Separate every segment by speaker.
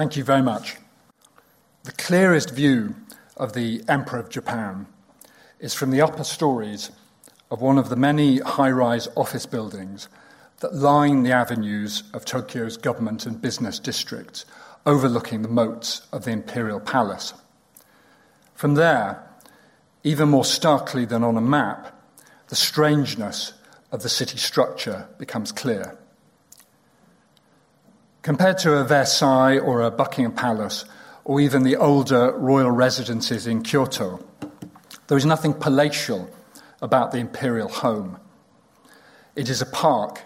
Speaker 1: Thank you very much. The clearest view of the Emperor of Japan is from the upper stories of one of the many high rise office buildings that line the avenues of Tokyo's government and business districts, overlooking the moats of the Imperial Palace. From there, even more starkly than on a map, the strangeness of the city structure becomes clear. Compared to a Versailles or a Buckingham Palace, or even the older royal residences in Kyoto, there is nothing palatial about the imperial home. It is a park,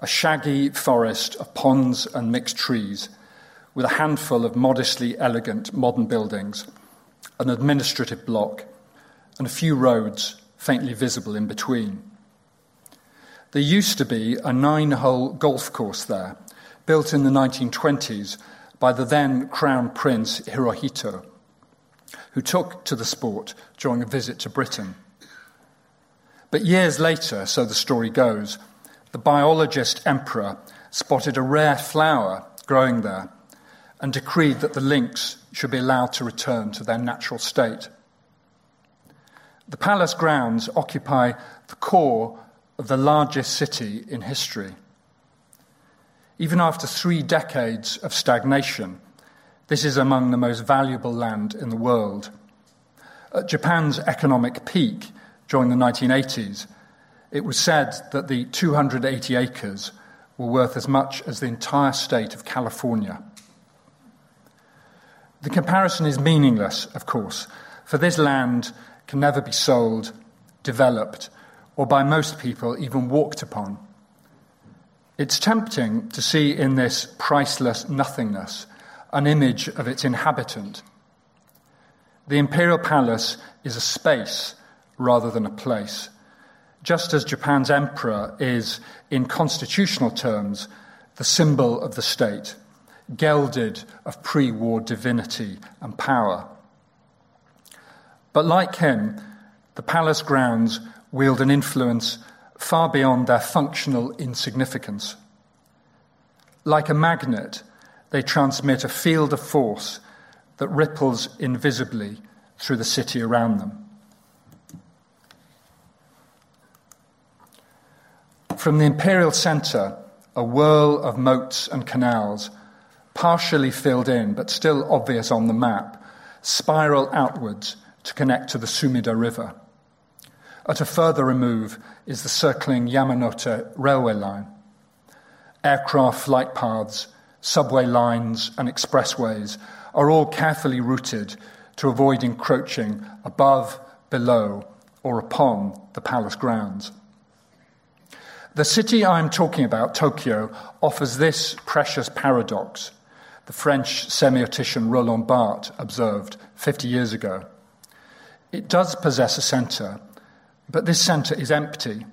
Speaker 1: a shaggy forest of ponds and mixed trees, with a handful of modestly elegant modern buildings, an administrative block, and a few roads faintly visible in between. There used to be a nine hole golf course there, built in the 1920s by the then Crown Prince Hirohito, who took to the sport during a visit to Britain. But years later, so the story goes, the biologist emperor spotted a rare flower growing there and decreed that the links should be allowed to return to their natural state. The palace grounds occupy the core of the largest city in history. Even after three decades of stagnation, this is among the most valuable land in the world. At Japan's economic peak, during the 1980s, it was said that the 280 acres were worth as much as the entire state of California. The comparison is meaningless, of course, for this land can never be sold, developed, or by most people even walked upon. It's tempting to see in this priceless nothingness an image of its inhabitant. The imperial palace is a space rather than a place. Just as Japan's emperor is, in constitutional terms, the symbol of the state, gelded of pre war divinity and power. But like him, the palace grounds wield an influence far beyond their functional insignificance. Like a magnet, they transmit a field of force that ripples invisibly through the city around them. From the imperial centre, a whirl of moats and canals, partially filled in but still obvious on the map, spiral outwards to connect to the Sumida River. Uh, At a further remove is the circling Yamanote railway line. Aircraft flight paths, subway lines, and expressways are all carefully routed to avoid encroaching above, below, or upon the palace grounds. The city I'm talking about, Tokyo, offers this precious paradox, the French semiotician Roland Barthes observed 50 years ago. It does possess a centre, but this centre is empty.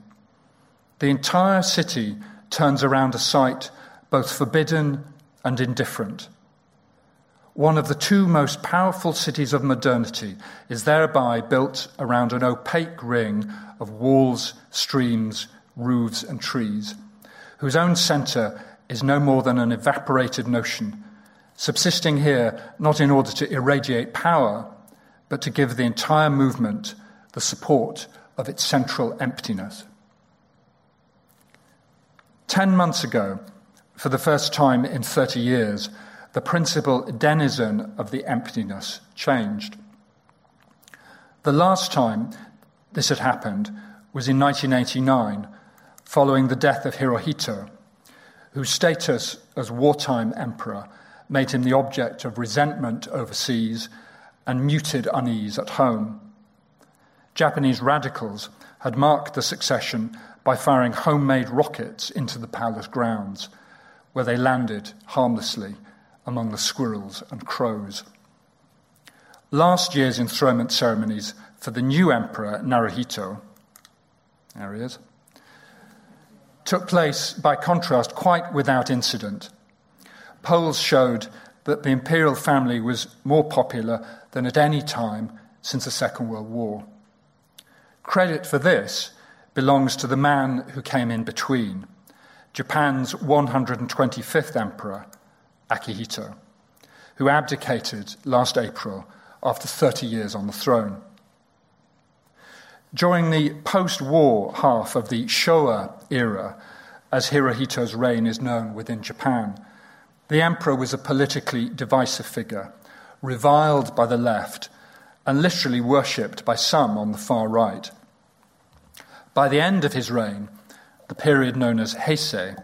Speaker 1: The entire city turns around a site both forbidden and indifferent. One of the two most powerful cities of modernity is thereby built around an opaque ring of walls, streams, roofs, and trees, whose own centre is no more than an evaporated notion, subsisting here not in order to irradiate power, but to give the entire movement the support of its central emptiness. Ten months ago, for the first time in 30 years, the principal denizen of the emptiness changed. The last time this had happened was in 1989 following the death of Hirohito, whose status as wartime emperor made him the object of resentment overseas and muted unease at home. Japanese radicals had marked the succession by firing homemade rockets into the palace grounds, where they landed harmlessly among the squirrels and crows. Last year's enthronement ceremonies for the new emperor, Naruhito, there he is, took place, by contrast, quite without incident. Polls showed that the imperial family was more popular than at any time since the Second World War. Credit for this belongs to the man who came in between, Japan's 125th emperor, Akihito, who abdicated last April after 30 years on the throne. During the post war half of the Showa era, as Hirohito's reign is known within Japan, the emperor was a politically divisive figure, reviled by the left and literally worshipped by some on the far right. By the end of his reign, the period known as Heisei,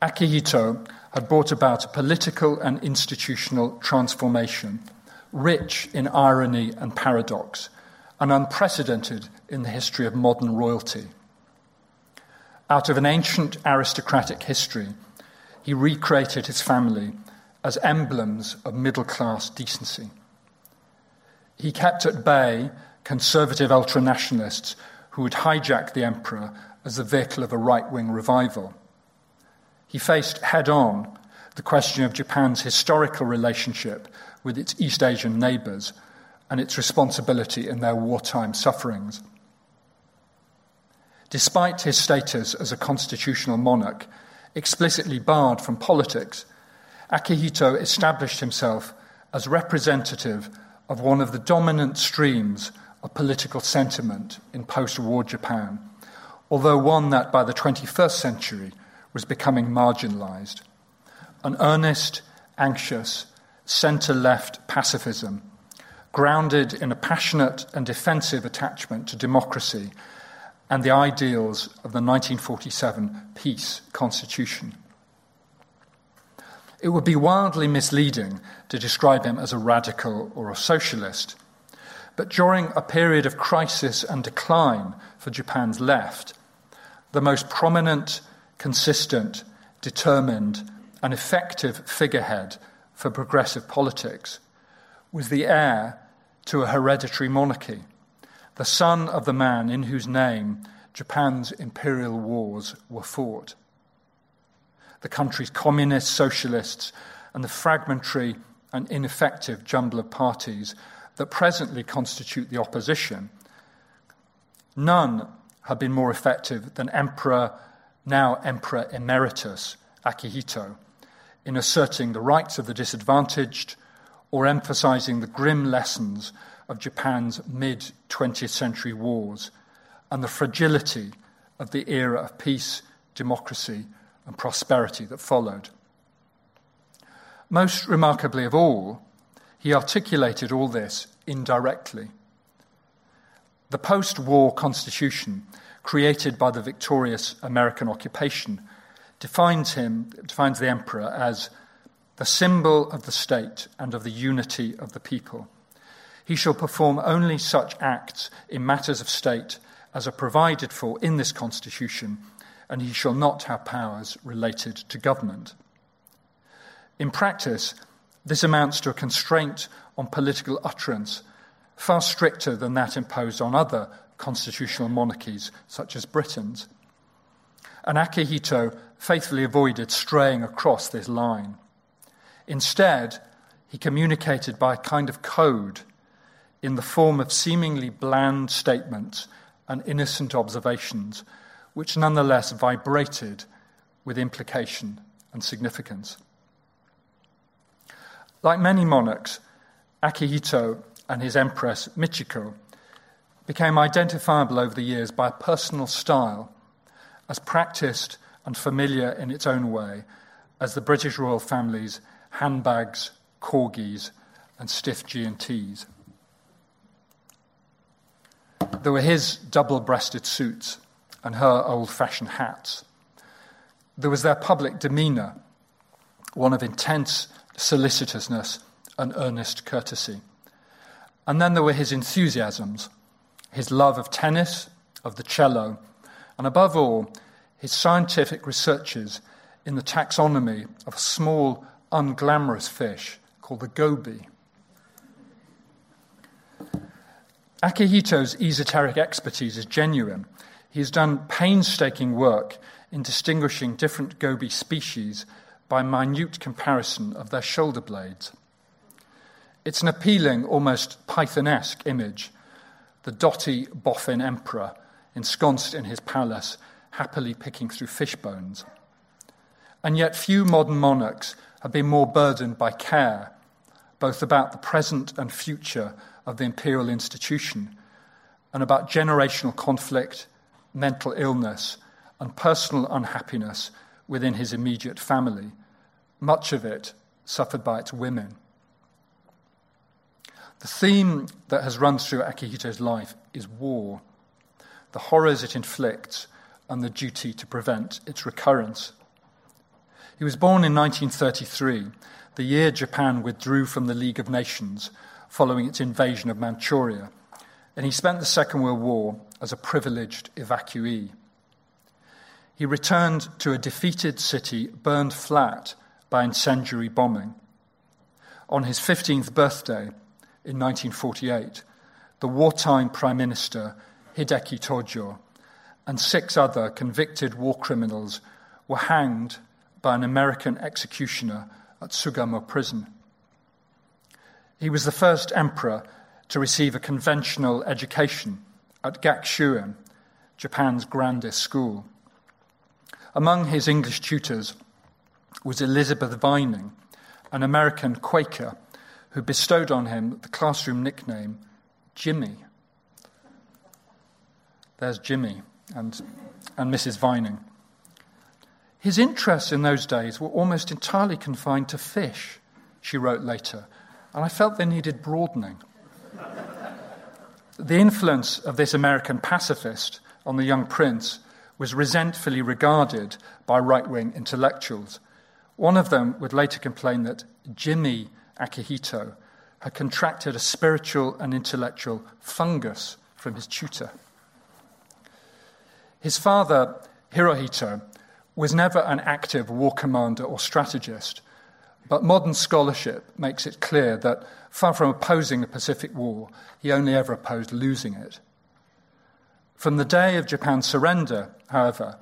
Speaker 1: Akihito had brought about a political and institutional transformation, rich in irony and paradox, and unprecedented in the history of modern royalty. Out of an ancient aristocratic history, he recreated his family as emblems of middle class decency. He kept at bay conservative ultranationalists who would hijack the emperor as the vehicle of a right wing revival. He faced head on the question of Japan's historical relationship with its East Asian neighbours and its responsibility in their wartime sufferings. Despite his status as a constitutional monarch, explicitly barred from politics, Akihito established himself as representative of one of the dominant streams of political sentiment in post war Japan, although one that by the 21st century was becoming marginalized. An earnest, anxious, centre left pacifism, grounded in a passionate and defensive attachment to democracy and the ideals of the 1947 peace constitution. It would be wildly misleading to describe him as a radical or a socialist. But during a period of crisis and decline for Japan's left, the most prominent, consistent, determined, and effective figurehead for progressive politics was the heir to a hereditary monarchy, the son of the man in whose name Japan's imperial wars were fought the country's communists, socialists, and the fragmentary and ineffective jumble of parties that presently constitute the opposition, none have been more effective than Emperor, now Emperor Emeritus Akihito, in asserting the rights of the disadvantaged or emphasizing the grim lessons of Japan's mid 20th century wars and the fragility of the era of peace, democracy, and prosperity that followed. Most remarkably of all, he articulated all this indirectly. The post war constitution created by the victorious American occupation defines him, defines the emperor as the symbol of the state and of the unity of the people. He shall perform only such acts in matters of state as are provided for in this constitution and he shall not have powers related to government. In practice, this amounts to a constraint on political utterance far stricter than that imposed on other constitutional monarchies, such as Britain's. And Akihito faithfully avoided straying across this line. Instead, he communicated by a kind of code in the form of seemingly bland statements and innocent observations which nonetheless vibrated with implication and significance. Like many monarchs, Akihito and his empress Michiko became identifiable over the years by a personal style, as practiced and familiar in its own way as the British royal family's handbags, corgis, and stiff G&Ts. There were his double breasted suits and her old fashioned hats. There was their public demeanour, one of intense solicitousness and earnest courtesy. And then there were his enthusiasms, his love of tennis, of the cello, and above all, his scientific researches in the taxonomy of a small, unglamorous fish called the goby. Akihito's esoteric expertise is genuine. He has done painstaking work in distinguishing different goby species by minute comparison of their shoulder blades. It's an appealing, almost Pythonesque image. The doughty boffin emperor, ensconced in his palace, happily picking through fish bones. And yet, few modern monarchs have been more burdened by care, both about the present and future of the imperial institution, and about generational conflict, mental illness, and personal unhappiness within his immediate family, much of it suffered by its women. The theme that has run through Akihito's life is war, the horrors it inflicts, and the duty to prevent its recurrence. He was born in 1933, the year Japan withdrew from the League of Nations following its invasion of Manchuria, and he spent the Second World War as a privileged evacuee. He returned to a defeated city burned flat by incendiary bombing. On his 15th birthday, in 1948, the wartime Prime Minister Hideki Tojo and six other convicted war criminals were hanged by an American executioner at Sugamo prison. He was the first emperor to receive a conventional education at Gakushūin, Japan's grandest school. Among his English tutors was Elizabeth Vining, an American Quaker who bestowed on him the classroom nickname Jimmy. There's Jimmy and, and Mrs. Vining. His interests in those days were almost entirely confined to fish, she wrote later, and I felt they needed broadening. The influence of this American pacifist on the young prince was resentfully regarded by right wing intellectuals. One of them would later complain that Jimmy Akihito, had contracted a spiritual and intellectual fungus from his tutor. His father, Hirohito, was never an active war commander or strategist, but modern scholarship makes it clear that far from opposing the Pacific War, he only ever opposed losing it. From the day of Japan's surrender, however,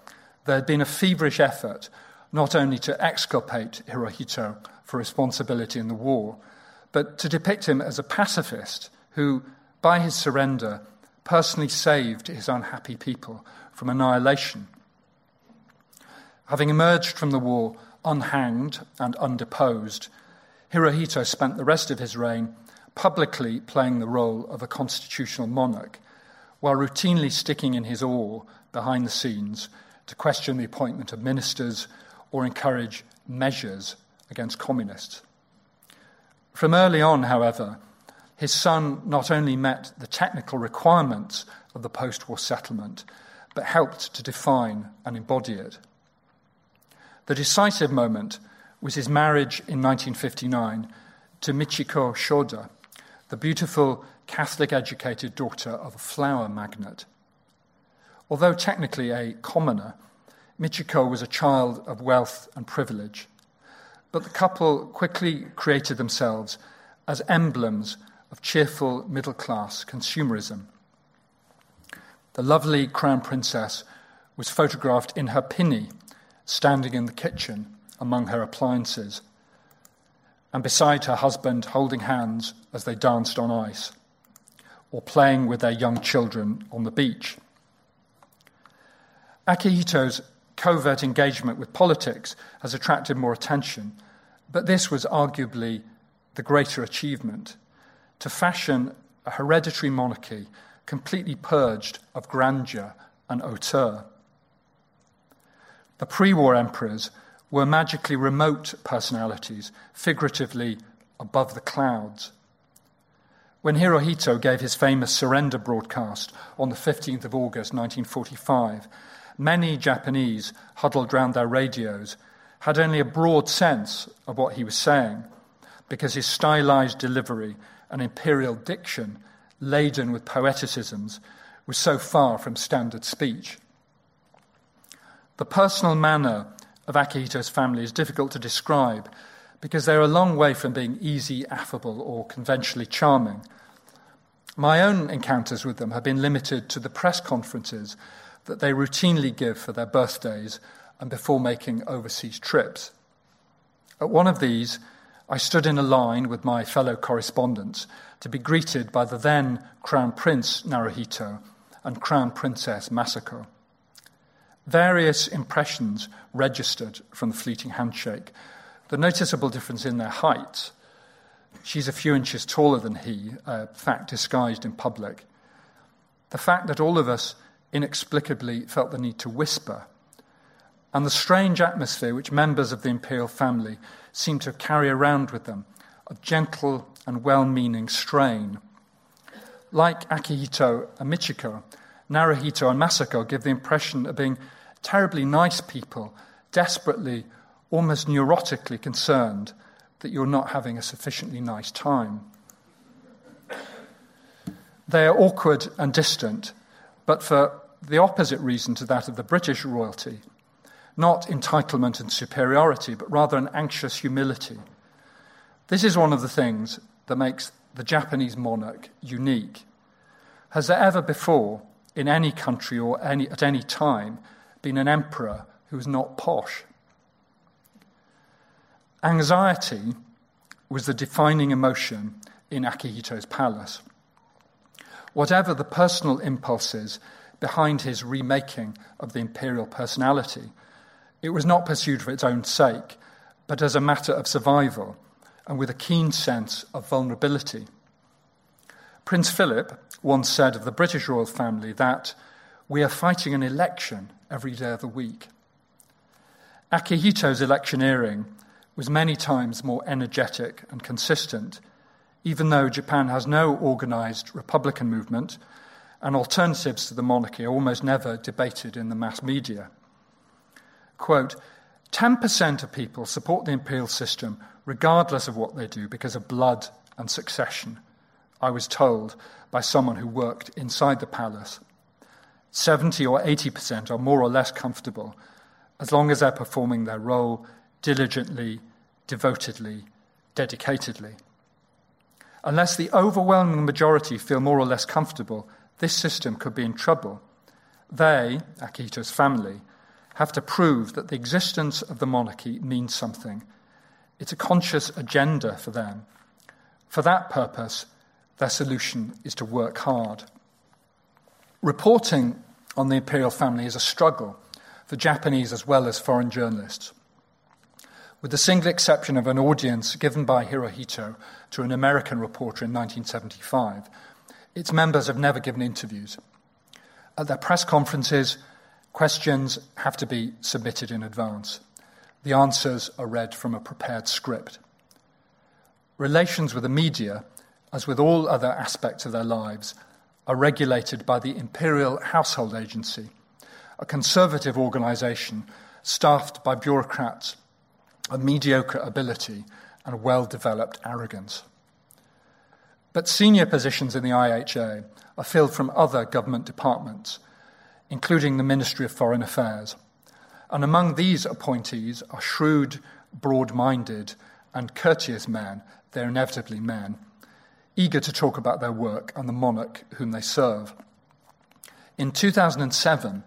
Speaker 1: there had been a feverish effort not only to exculpate Hirohito for responsibility in the war, but to depict him as a pacifist who, by his surrender, personally saved his unhappy people from annihilation. Having emerged from the war unhanged and undeposed, Hirohito spent the rest of his reign publicly playing the role of a constitutional monarch, while routinely sticking in his oar behind the scenes to question the appointment of ministers or encourage measures against communists. From early on, however, his son not only met the technical requirements of the post war settlement, but helped to define and embody it. The decisive moment was his marriage in 1959 to Michiko Shoda, the beautiful Catholic educated daughter of a flower magnate. Although technically a commoner, Michiko was a child of wealth and privilege. But the couple quickly created themselves as emblems of cheerful middle class consumerism. The lovely crown princess was photographed in her pinny, standing in the kitchen among her appliances, and beside her husband holding hands as they danced on ice, or playing with their young children on the beach. Akihito's covert engagement with politics has attracted more attention, but this was arguably the greater achievement to fashion a hereditary monarchy completely purged of grandeur and hauteur. The pre war emperors were magically remote personalities, figuratively above the clouds. When Hirohito gave his famous surrender broadcast on the 15th of August 1945, Many Japanese, huddled round their radios, had only a broad sense of what he was saying because his stylized delivery and imperial diction, laden with poeticisms, was so far from standard speech. The personal manner of Akihito's family is difficult to describe because they're a long way from being easy, affable, or conventionally charming. My own encounters with them have been limited to the press conferences that they routinely give for their birthdays and before making overseas trips. At one of these, I stood in a line with my fellow correspondents to be greeted by the then Crown Prince Naruhito and Crown Princess Masako. Various impressions registered from the fleeting handshake. The noticeable difference in their height. She's a few inches taller than he, a fact disguised in public. The fact that all of us inexplicably felt the need to whisper. And the strange atmosphere which members of the imperial family seemed to carry around with them, a gentle and well meaning strain. Like Akihito and Michiko, Naruhito and Masako give the impression of being terribly nice people, desperately, almost neurotically concerned that you're not having a sufficiently nice time. They are awkward and distant, but for the opposite reason to that of the British royalty not entitlement and superiority, but rather an anxious humility. This is one of the things that makes the Japanese monarch unique. Has there ever before, in any country or any, at any time, been an emperor who was not posh? Anxiety was the defining emotion in Akihito's palace. Whatever the personal impulses behind his remaking of the imperial personality, it was not pursued for its own sake, but as a matter of survival and with a keen sense of vulnerability. Prince Philip once said of the British royal family that we are fighting an election every day of the week. Akihito's electioneering was many times more energetic and consistent, even though Japan has no organized republican movement and alternatives to the monarchy are almost never debated in the mass media. Quote, 10% of people support the imperial system regardless of what they do because of blood and succession, I was told by someone who worked inside the palace. 70 or 80% are more or less comfortable as long as they're performing their role diligently, devotedly, dedicatedly. Unless the overwhelming majority feel more or less comfortable, this system could be in trouble. They, Akihito's family, have to prove that the existence of the monarchy means something. It's a conscious agenda for them. For that purpose, their solution is to work hard. Reporting on the imperial family is a struggle for Japanese as well as foreign journalists. With the single exception of an audience given by Hirohito to an American reporter in 1975, its members have never given interviews. At their press conferences, Questions have to be submitted in advance. The answers are read from a prepared script. Relations with the media, as with all other aspects of their lives, are regulated by the Imperial Household Agency, a conservative organization staffed by bureaucrats of mediocre ability and well developed arrogance. But senior positions in the IHA are filled from other government departments including the Ministry of Foreign Affairs. And among these appointees are shrewd, broad minded, and courteous men, they're inevitably men, eager to talk about their work and the monarch whom they serve. In 2007,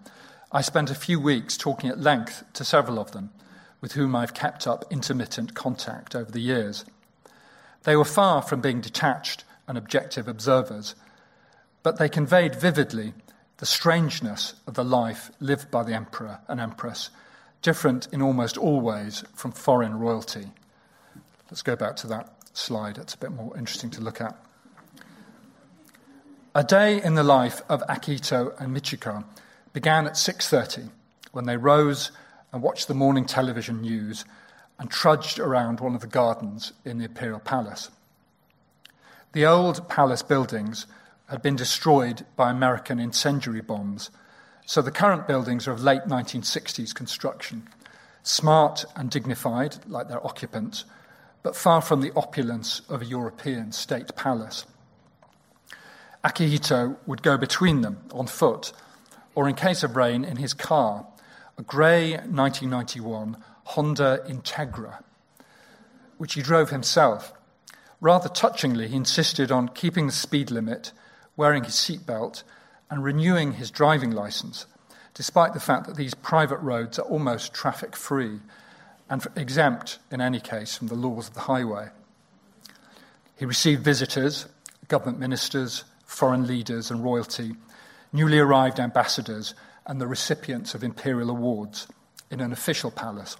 Speaker 1: I spent a few weeks talking at length to several of them, with whom I've kept up intermittent contact over the years. They were far from being detached and objective observers, but they conveyed vividly the strangeness of the life lived by the emperor and empress, different in almost all ways from foreign royalty. Let's go back to that slide. It's a bit more interesting to look at. A day in the life of Akihito and Michiko began at 6:30 when they rose and watched the morning television news and trudged around one of the gardens in the imperial palace. The old palace buildings had been destroyed by American incendiary bombs. So the current buildings are of late 1960s construction, smart and dignified, like their occupants, but far from the opulence of a European state palace. Akihito would go between them on foot, or in case of rain, in his car, a grey 1991 Honda Integra, which he drove himself. Rather touchingly, he insisted on keeping the speed limit, wearing his seatbelt, and renewing his driving license, despite the fact that these private roads are almost traffic free and exempt, in any case, from the laws of the highway. He received visitors, government ministers, foreign leaders, and royalty, newly arrived ambassadors, and the recipients of imperial awards in an official palace.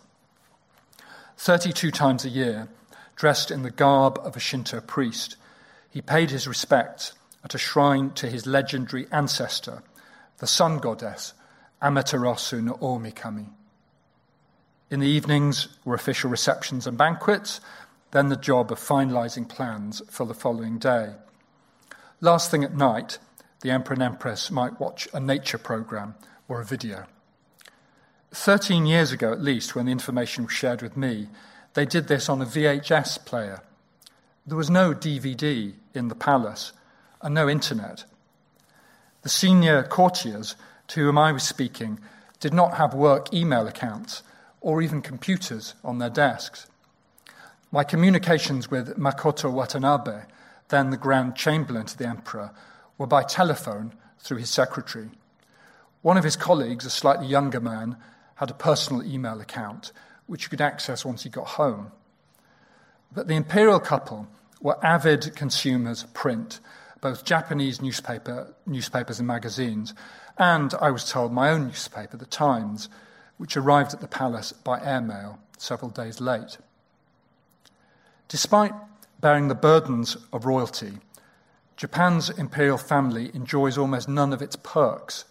Speaker 1: 32 times a year, dressed in the garb of a Shinto priest, he paid his respects at a shrine to his legendary ancestor, the sun goddess Amaterasu no Omikami. In the evenings were official receptions and banquets, then the job of finalizing plans for the following day. Last thing at night, the Emperor and Empress might watch a nature program or a video. 13 years ago, at least, when the information was shared with me, they did this on a VHS player. There was no DVD in the palace and no internet. The senior courtiers to whom I was speaking did not have work email accounts or even computers on their desks. My communications with Makoto Watanabe, then the Grand Chamberlain to the Emperor, were by telephone through his secretary. One of his colleagues, a slightly younger man, had a personal email account, which he could access once he got home. But the imperial couple were avid consumers of print, both Japanese newspaper, newspapers and magazines, and, I was told, my own newspaper, The Times, which arrived at the palace by airmail several days late. Despite bearing the burdens of royalty, Japan's imperial family enjoys almost none of its perks.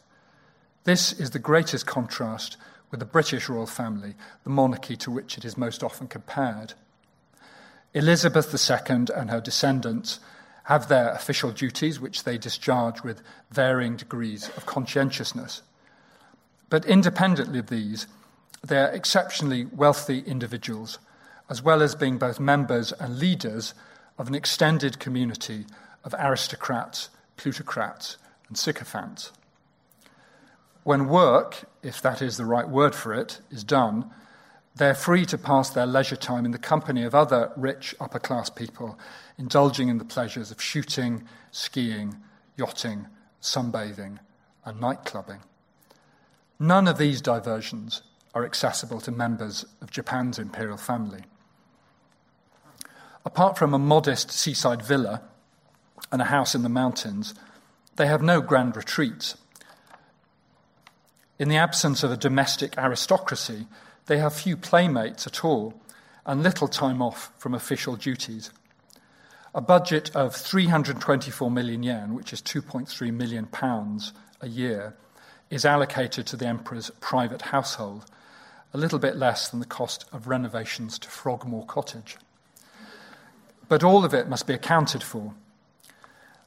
Speaker 1: This is the greatest contrast with the British royal family, the monarchy to which it is most often compared. Elizabeth II and her descendants have their official duties, which they discharge with varying degrees of conscientiousness. But independently of these, they are exceptionally wealthy individuals, as well as being both members and leaders of an extended community of aristocrats, plutocrats, and sycophants. When work, if that is the right word for it, is done, they're free to pass their leisure time in the company of other rich upper class people, indulging in the pleasures of shooting, skiing, yachting, sunbathing, and night clubbing. None of these diversions are accessible to members of Japan's imperial family. Apart from a modest seaside villa and a house in the mountains, they have no grand retreats. In the absence of a domestic aristocracy, they have few playmates at all and little time off from official duties. A budget of 324 million yen, which is 2.3 million pounds a year, is allocated to the emperor's private household, a little bit less than the cost of renovations to Frogmore Cottage. But all of it must be accounted for.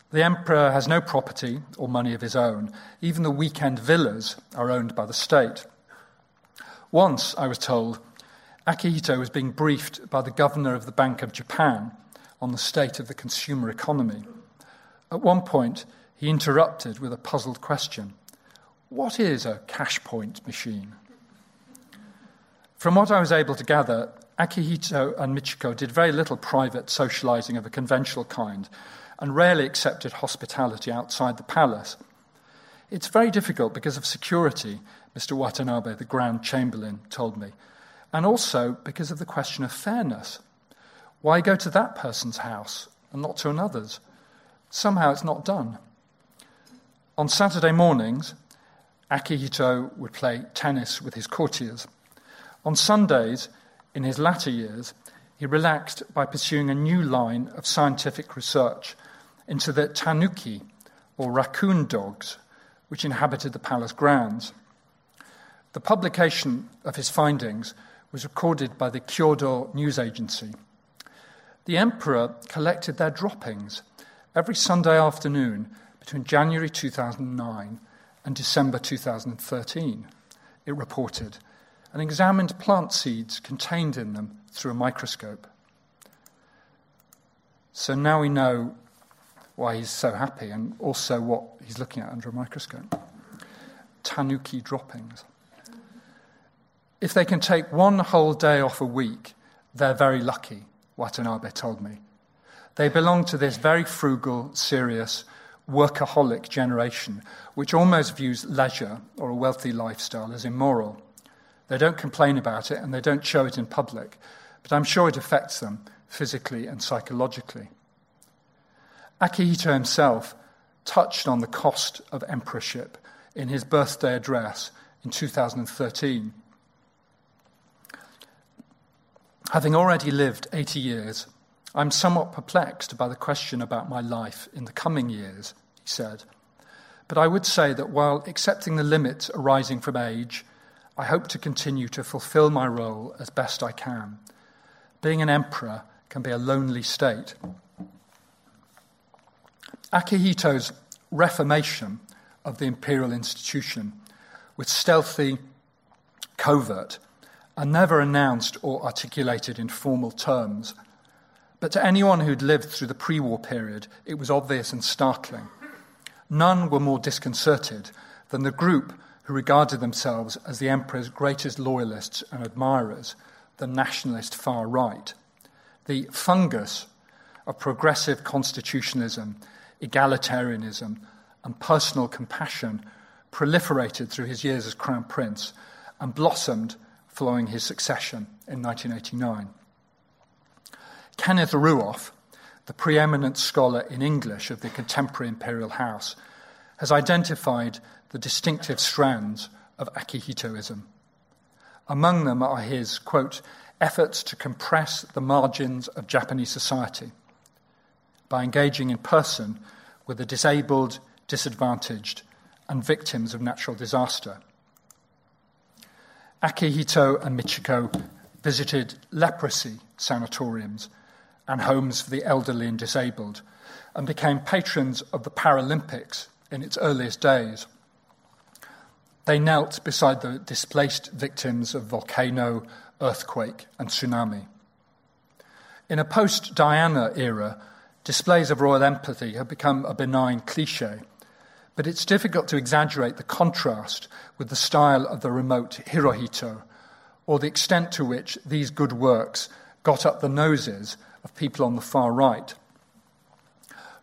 Speaker 1: The emperor has no property or money of his own. Even the weekend villas are owned by the state. Once, I was told, Akihito was being briefed by the governor of the Bank of Japan on the state of the consumer economy. At one point, he interrupted with a puzzled question What is a cash point machine? From what I was able to gather, Akihito and Michiko did very little private socializing of a conventional kind and rarely accepted hospitality outside the palace. It's very difficult because of security Mr. Watanabe, the Grand Chamberlain, told me, and also because of the question of fairness. Why go to that person's house and not to another's? Somehow it's not done. On Saturday mornings, Akihito would play tennis with his courtiers. On Sundays, in his latter years, he relaxed by pursuing a new line of scientific research into the tanuki, or raccoon dogs, which inhabited the palace grounds. The publication of his findings was recorded by the Kyodo news agency. The emperor collected their droppings every Sunday afternoon between January 2009 and December 2013, it reported, and examined plant seeds contained in them through a microscope. So now we know why he's so happy and also what he's looking at under a microscope. Tanuki droppings. If they can take one whole day off a week, they're very lucky, Watanabe told me. They belong to this very frugal, serious, workaholic generation, which almost views leisure or a wealthy lifestyle as immoral. They don't complain about it and they don't show it in public, but I'm sure it affects them physically and psychologically. Akihito himself touched on the cost of emperorship in his birthday address in 2013. Having already lived 80 years, I'm somewhat perplexed by the question about my life in the coming years, he said. But I would say that while accepting the limits arising from age, I hope to continue to fulfill my role as best I can. Being an emperor can be a lonely state. Akihito's reformation of the imperial institution with stealthy, covert, and never announced or articulated in formal terms but to anyone who'd lived through the pre war period, it was obvious and startling. None were more disconcerted than the group who regarded themselves as the emperor's greatest loyalists and admirers, the nationalist far right. The fungus of progressive constitutionalism, egalitarianism, and personal compassion proliferated through his years as Crown Prince and blossomed following his succession in 1989. Kenneth Ruoff, the preeminent scholar in English of the contemporary imperial house, has identified the distinctive strands of Akihitoism. Among them are his, quote, efforts to compress the margins of Japanese society by engaging in person with the disabled, disadvantaged, and victims of natural disaster. Akihito and Michiko visited leprosy sanatoriums and homes for the elderly and disabled, and became patrons of the Paralympics in its earliest days. They knelt beside the displaced victims of volcano, earthquake, and tsunami. In a post Diana era, displays of royal empathy have become a benign cliche, but it's difficult to exaggerate the contrast with the style of the remote Hirohito, or the extent to which these good works got up the noses of people on the far right.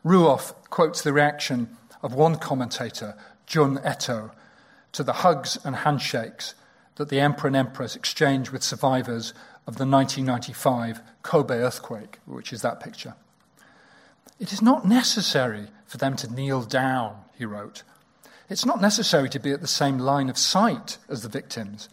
Speaker 1: Ruoff quotes the reaction of one commentator, Jun Eto, to the hugs and handshakes that the emperor and empress exchanged with survivors of the 1995 Kobe earthquake, which is that picture. It is not necessary for them to kneel down, he wrote. It's not necessary to be at the same line of sight as the victims.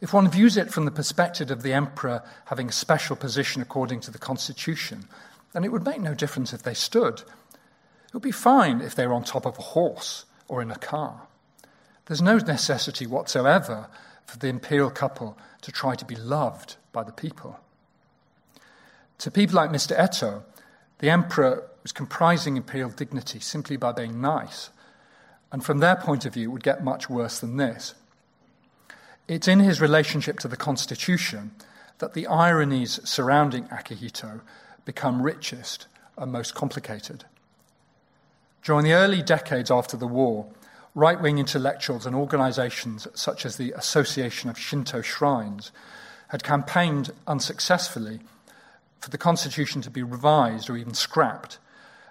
Speaker 1: If one views it from the perspective of the emperor having a special position according to the constitution, then it would make no difference if they stood. It would be fine if they were on top of a horse or in a car. There's no necessity whatsoever for the imperial couple to try to be loved by the people. To people like Mr. Eto, the emperor was comprising imperial dignity simply by being nice. And from their point of view, it would get much worse than this. It's in his relationship to the Constitution that the ironies surrounding Akihito become richest and most complicated. During the early decades after the war, right wing intellectuals and organizations such as the Association of Shinto Shrines had campaigned unsuccessfully for the Constitution to be revised or even scrapped,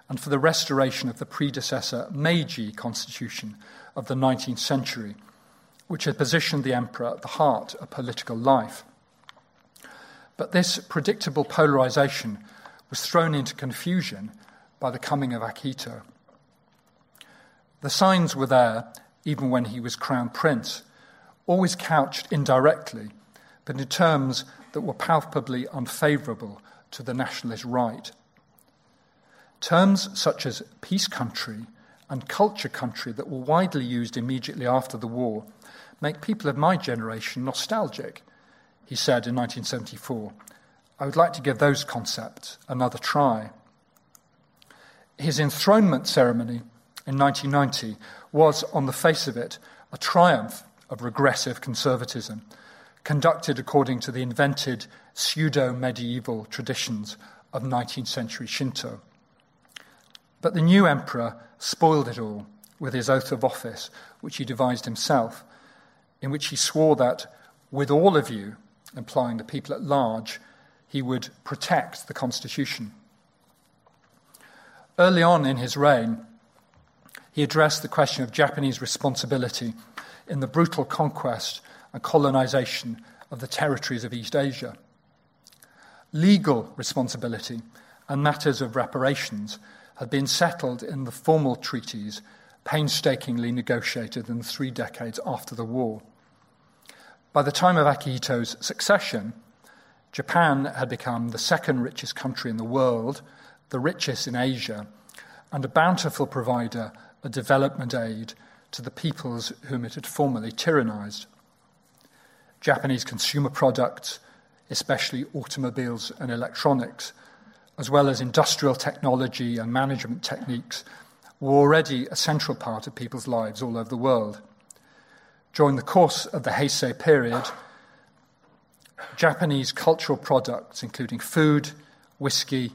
Speaker 1: and for the restoration of the predecessor Meiji Constitution of the 19th century, which had positioned the emperor at the heart of political life. But this predictable polarization was thrown into confusion by the coming of Akihito. The signs were there even when he was crown prince, always couched indirectly, but in terms that were palpably unfavorable to the nationalist right. Terms such as peace country and culture country that were widely used immediately after the war make people of my generation nostalgic, he said in 1974. I would like to give those concepts another try. His enthronement ceremony in 1990 was, on the face of it, a triumph of regressive conservatism, conducted according to the invented pseudo medieval traditions of 19th century Shinto. But the new emperor spoiled it all with his oath of office, which he devised himself in which he swore that with all of you, implying the people at large, he would protect the Constitution. Early on in his reign, he addressed the question of Japanese responsibility in the brutal conquest and colonization of the territories of East Asia. Legal responsibility and matters of reparations had been settled in the formal treaties painstakingly negotiated in three decades after the war. By the time of Akihito's succession, Japan had become the second richest country in the world, the richest in Asia, and a bountiful provider of development aid to the peoples whom it had formerly tyrannized. Japanese consumer products, especially automobiles and electronics, as well as industrial technology and management techniques, were already a central part of people's lives all over the world. During the course of the Heisei period, Japanese cultural products, including food, whiskey,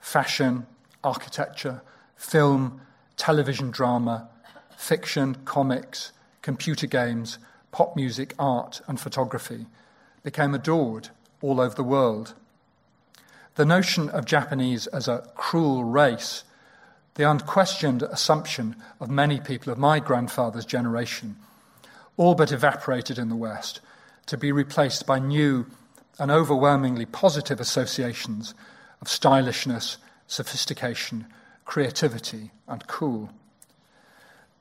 Speaker 1: fashion, architecture, film, television drama, fiction, comics, computer games, pop music, art, and photography, became adored all over the world. The notion of Japanese as a cruel race, the unquestioned assumption of many people of my grandfather's generation, all but evaporated in the West, to be replaced by new and overwhelmingly positive associations of stylishness, sophistication, creativity, and cool.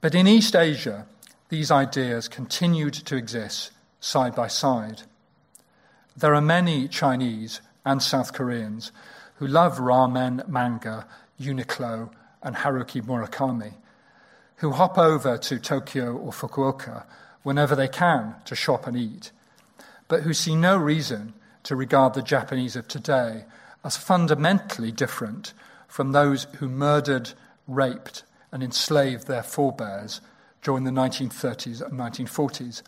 Speaker 1: But in East Asia, these ideas continued to exist side by side. There are many Chinese and South Koreans who love ramen, manga, Uniqlo, and Haruki Murakami, who hop over to Tokyo or Fukuoka whenever they can to shop and eat, but who see no reason to regard the Japanese of today as fundamentally different from those who murdered, raped, and enslaved their forebears during the 1930s and 1940s.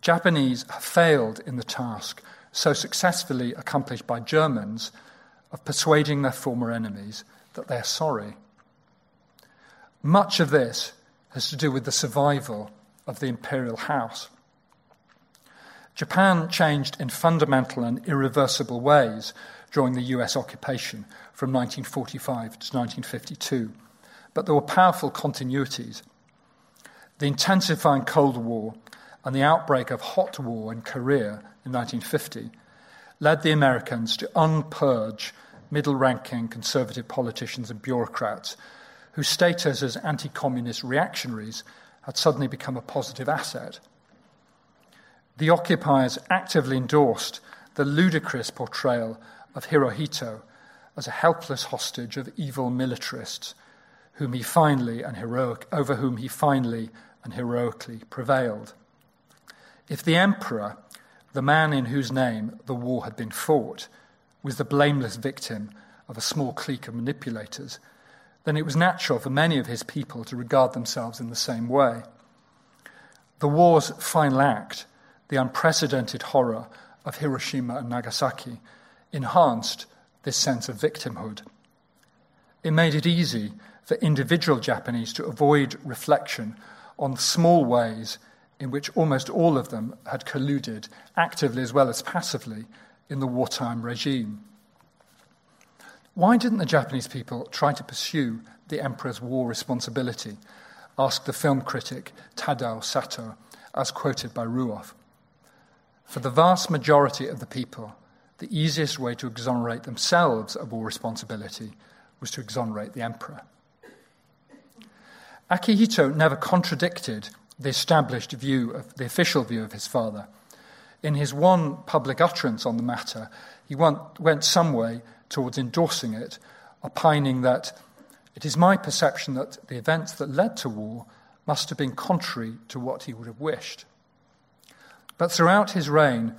Speaker 1: Japanese have failed in the task so successfully accomplished by Germans of persuading their former enemies that they're sorry. Much of this has to do with the survival of the imperial house. Japan changed in fundamental and irreversible ways during the US occupation from 1945 to 1952, but there were powerful continuities. The intensifying Cold War and the outbreak of hot war in Korea in 1950 led the Americans to unpurge middle ranking conservative politicians and bureaucrats whose status as anti communist reactionaries had suddenly become a positive asset. The occupiers actively endorsed the ludicrous portrayal of Hirohito as a helpless hostage of evil militarists whom he finally and heroic, over whom he finally and heroically prevailed. If the emperor, the man in whose name the war had been fought, was the blameless victim of a small clique of manipulators, then it was natural for many of his people to regard themselves in the same way. The war's final act, the unprecedented horror of Hiroshima and Nagasaki, enhanced this sense of victimhood. It made it easy for individual Japanese to avoid reflection on small ways in which almost all of them had colluded, actively as well as passively, in the wartime regime. Why didn't the Japanese people try to pursue the emperor's war responsibility? asked the film critic Tadao Sato, as quoted by Ruoff. For the vast majority of the people, the easiest way to exonerate themselves of war responsibility was to exonerate the emperor. Akihito never contradicted the established view of the official view of his father. In his one public utterance on the matter, he went some way towards endorsing it, opining that it is my perception that the events that led to war must have been contrary to what he would have wished. But throughout his reign,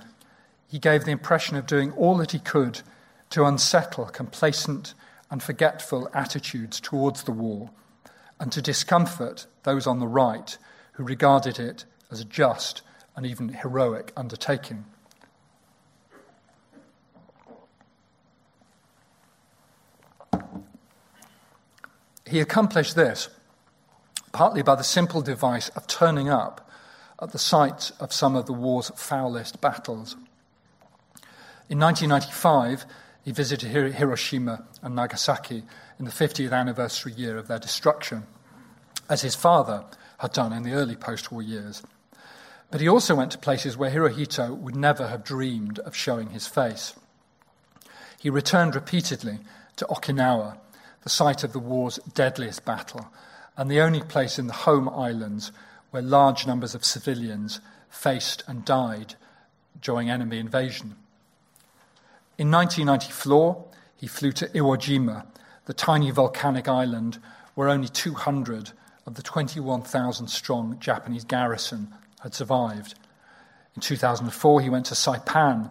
Speaker 1: he gave the impression of doing all that he could to unsettle complacent and forgetful attitudes towards the war and to discomfort those on the right who regarded it as a just and even heroic undertaking. He accomplished this partly by the simple device of turning up at the site of some of the war's foulest battles. In 1995, he visited Hiroshima and Nagasaki in the 50th anniversary year of their destruction, as his father had done in the early post war years. But he also went to places where Hirohito would never have dreamed of showing his face. He returned repeatedly to Okinawa, the site of the war's deadliest battle, and the only place in the home islands where large numbers of civilians faced and died during enemy invasion. In 1994, he flew to Iwo Jima, the tiny volcanic island where only 200 of the 21,000 strong Japanese garrison had survived. In 2004, he went to Saipan,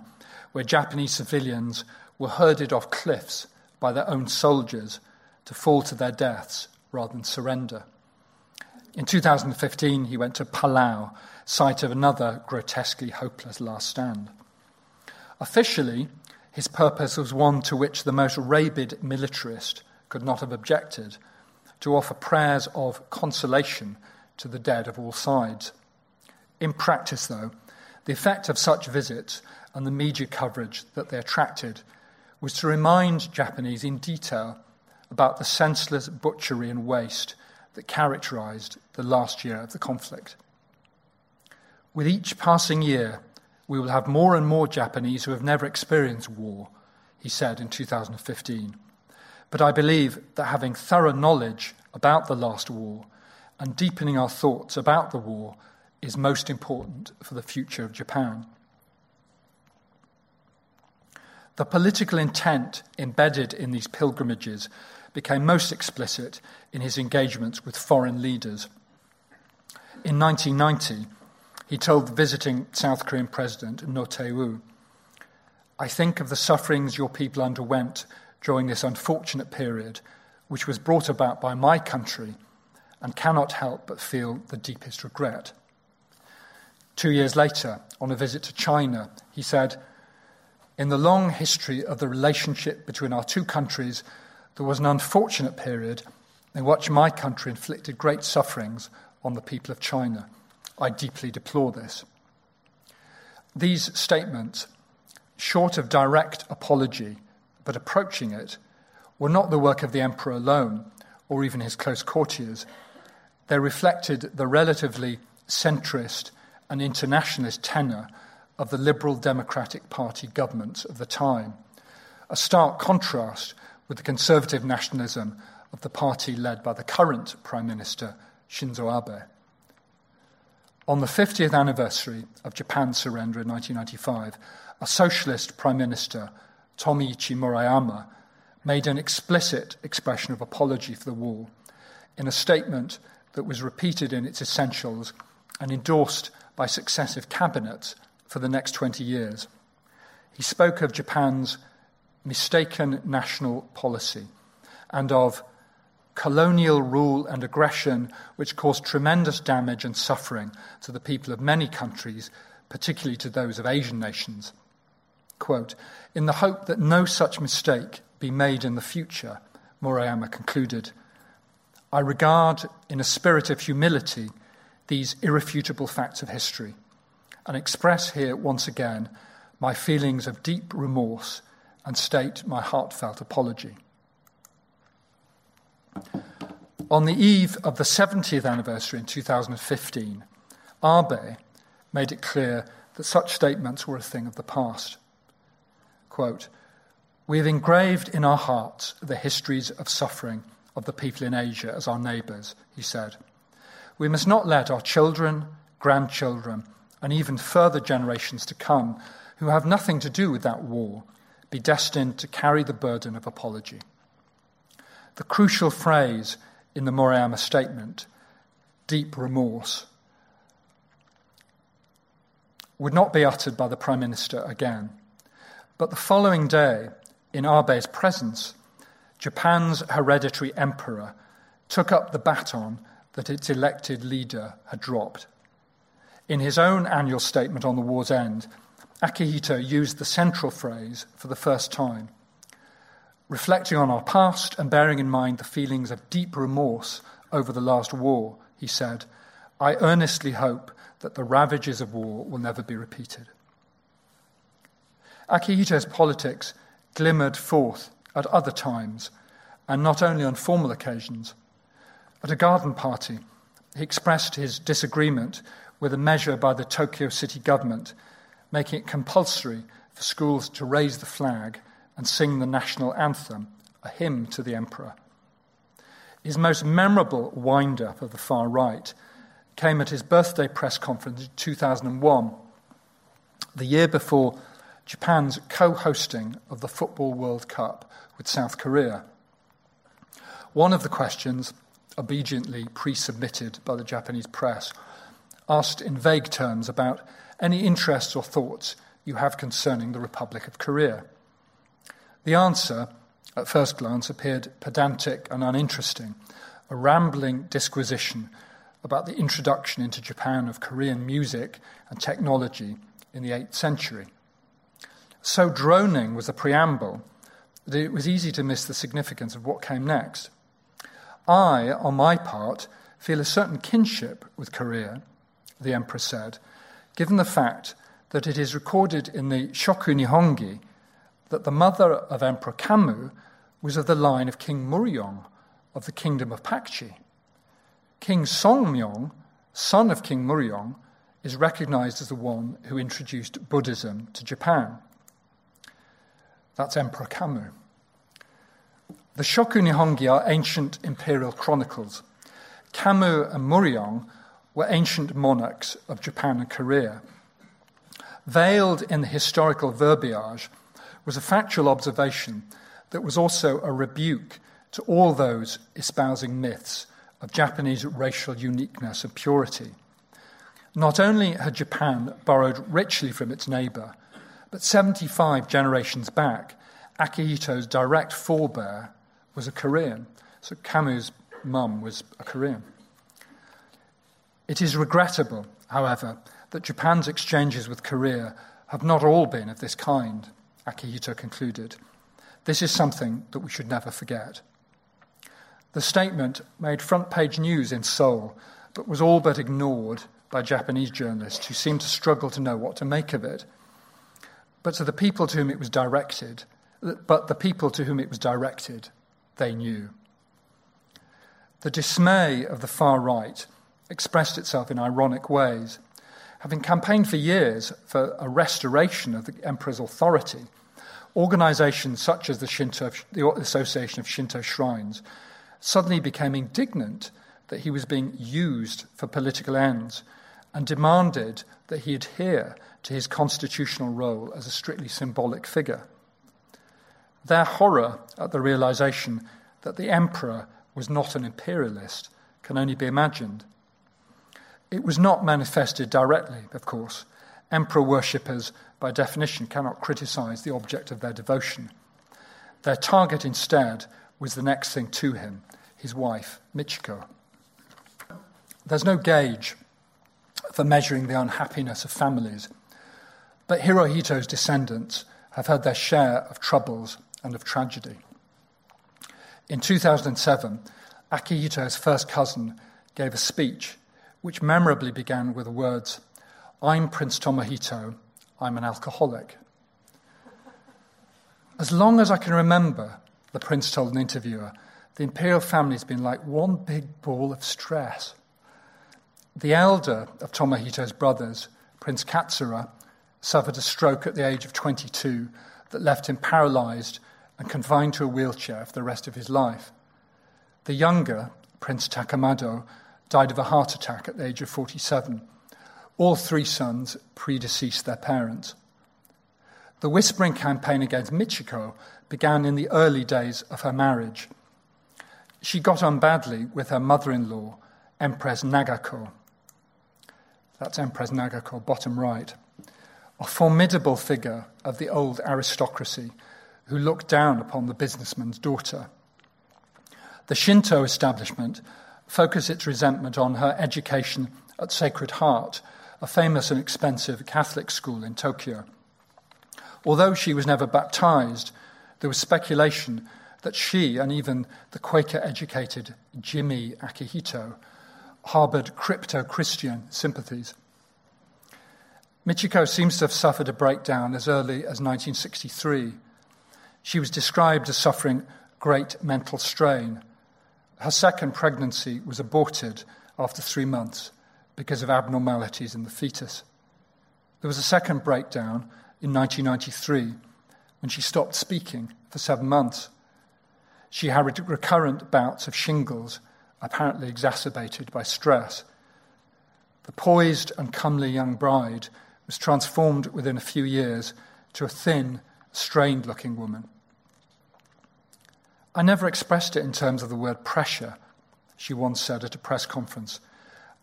Speaker 1: where Japanese civilians were herded off cliffs by their own soldiers to fall to their deaths rather than surrender. In 2015, he went to Palau, site of another grotesquely hopeless last stand. Officially, his purpose was one to which the most rabid militarist could not have objected to offer prayers of consolation to the dead of all sides. In practice, though, the effect of such visits and the media coverage that they attracted was to remind Japanese in detail about the senseless butchery and waste that characterized the last year of the conflict. With each passing year, we will have more and more Japanese who have never experienced war, he said in 2015. But I believe that having thorough knowledge about the last war and deepening our thoughts about the war is most important for the future of Japan. The political intent embedded in these pilgrimages became most explicit in his engagements with foreign leaders. In 1990, he told the visiting South Korean president, No Tae-woo, I think of the sufferings your people underwent during this unfortunate period, which was brought about by my country, and cannot help but feel the deepest regret. Two years later, on a visit to China, he said, In the long history of the relationship between our two countries, there was an unfortunate period in which my country inflicted great sufferings on the people of China. I deeply deplore this. These statements, short of direct apology, but approaching it, were not the work of the emperor alone, or even his close courtiers. They reflected the relatively centrist and internationalist tenor of the Liberal Democratic Party governments of the time, a stark contrast with the conservative nationalism of the party led by the current Prime Minister, Shinzo Abe. On the 50th anniversary of Japan's surrender in 1995, a socialist Prime Minister, Tomiichi Murayama, made an explicit expression of apology for the war in a statement that was repeated in its essentials and endorsed by successive cabinets for the next 20 years. He spoke of Japan's mistaken national policy and of colonial rule and aggression, which caused tremendous damage and suffering to the people of many countries, particularly to those of Asian nations. Quote, in the hope that no such mistake be made in the future, Murayama concluded, I regard in a spirit of humility these irrefutable facts of history and express here once again my feelings of deep remorse and state my heartfelt apology. On the eve of the 70th anniversary in 2015, Abe made it clear that such statements were a thing of the past. Quote, we have engraved in our hearts the histories of suffering of the people in Asia as our neighbours, he said. We must not let our children, grandchildren, and even further generations to come who have nothing to do with that war be destined to carry the burden of apology. The crucial phrase in the Murayama statement, deep remorse, would not be uttered by the Prime Minister again. But the following day, in Abe's presence, Japan's hereditary emperor took up the baton that its elected leader had dropped. In his own annual statement on the war's end, Akihito used the central phrase for the first time. Reflecting on our past and bearing in mind the feelings of deep remorse over the last war, he said, I earnestly hope that the ravages of war will never be repeated. Akihito's politics glimmered forth at other times, and not only on formal occasions. At a garden party, he expressed his disagreement with a measure by the Tokyo city government making it compulsory for schools to raise the flag and sing the national anthem, a hymn to the emperor. His most memorable wind up of the far right came at his birthday press conference in 2001, the year before Japan's co hosting of the Football World Cup with South Korea. One of the questions, obediently pre submitted by the Japanese press, asked in vague terms about any interests or thoughts you have concerning the Republic of Korea. The answer, at first glance, appeared pedantic and uninteresting, a rambling disquisition about the introduction into Japan of Korean music and technology in the 8th century. So droning was the preamble that it was easy to miss the significance of what came next. I, on my part, feel a certain kinship with Korea, the emperor said, given the fact that it is recorded in the Shoku Nihongi that the mother of Emperor Kammu was of the line of King Muryong of the kingdom of Paekche. King Songmyong, son of King Muryong, is recognized as the one who introduced Buddhism to Japan. That's Emperor Kammu. The Shoku Nihongi are ancient imperial chronicles. Kammu and Muryong were ancient monarchs of Japan and Korea. Veiled in the historical verbiage was a factual observation that was also a rebuke to all those espousing myths of Japanese racial uniqueness and purity. Not only had Japan borrowed richly from its neighbour, but 75 generations back, Akihito's direct forebear was a Korean. So Kammu's mum was a Korean. It is regrettable, however, that Japan's exchanges with Korea have not all been of this kind, Akihito concluded. This is something that we should never forget. The statement made front page news in Seoul, but was all but ignored by Japanese journalists who seemed to struggle to know what to make of it. But to the people to whom it was directed, but the people to whom it was directed, they knew. The dismay of the far right expressed itself in ironic ways. Having campaigned for years for a restoration of the emperor's authority, organizations such as the, Shinto, the Association of Shinto Shrines suddenly became indignant that he was being used for political ends and demanded that he adhere to his constitutional role as a strictly symbolic figure. Their horror at the realization that the emperor was not an imperialist can only be imagined. It was not manifested directly, of course. Emperor worshippers, by definition, cannot criticize the object of their devotion. Their target, instead, was the next thing to him his wife, Michiko. There's no gauge for measuring the unhappiness of families, but Hirohito's descendants have had their share of troubles and of tragedy. In 2007, Akihito's first cousin gave a speech which memorably began with the words, I'm Prince Tomohito, I'm an alcoholic. As long as I can remember, the prince told an interviewer, the imperial family's been like one big ball of stress. The elder of Tomohito's brothers, Prince Katsura, suffered a stroke at the age of 22 that left him paralyzed and confined to a wheelchair for the rest of his life. The younger, Prince Takamado, died of a heart attack at the age of 47. All three sons predeceased their parents. The whispering campaign against Michiko began in the early days of her marriage. She got on badly with her mother in law, Empress Nagako. That's Empress Nagako, bottom right. A formidable figure of the old aristocracy who looked down upon the businessman's daughter. The Shinto establishment focused its resentment on her education at Sacred Heart, a famous and expensive Catholic school in Tokyo. Although she was never baptized, there was speculation that she and even the Quaker educated Jimmy Akihito harbored crypto Christian sympathies. Michiko seems to have suffered a breakdown as early as 1963. She was described as suffering great mental strain. Her second pregnancy was aborted after three months because of abnormalities in the fetus. There was a second breakdown in 1993 when she stopped speaking for seven months. She had recurrent bouts of shingles, apparently exacerbated by stress. The poised and comely young bride was transformed within a few years to a thin, strained looking woman. I never expressed it in terms of the word pressure, she once said at a press conference.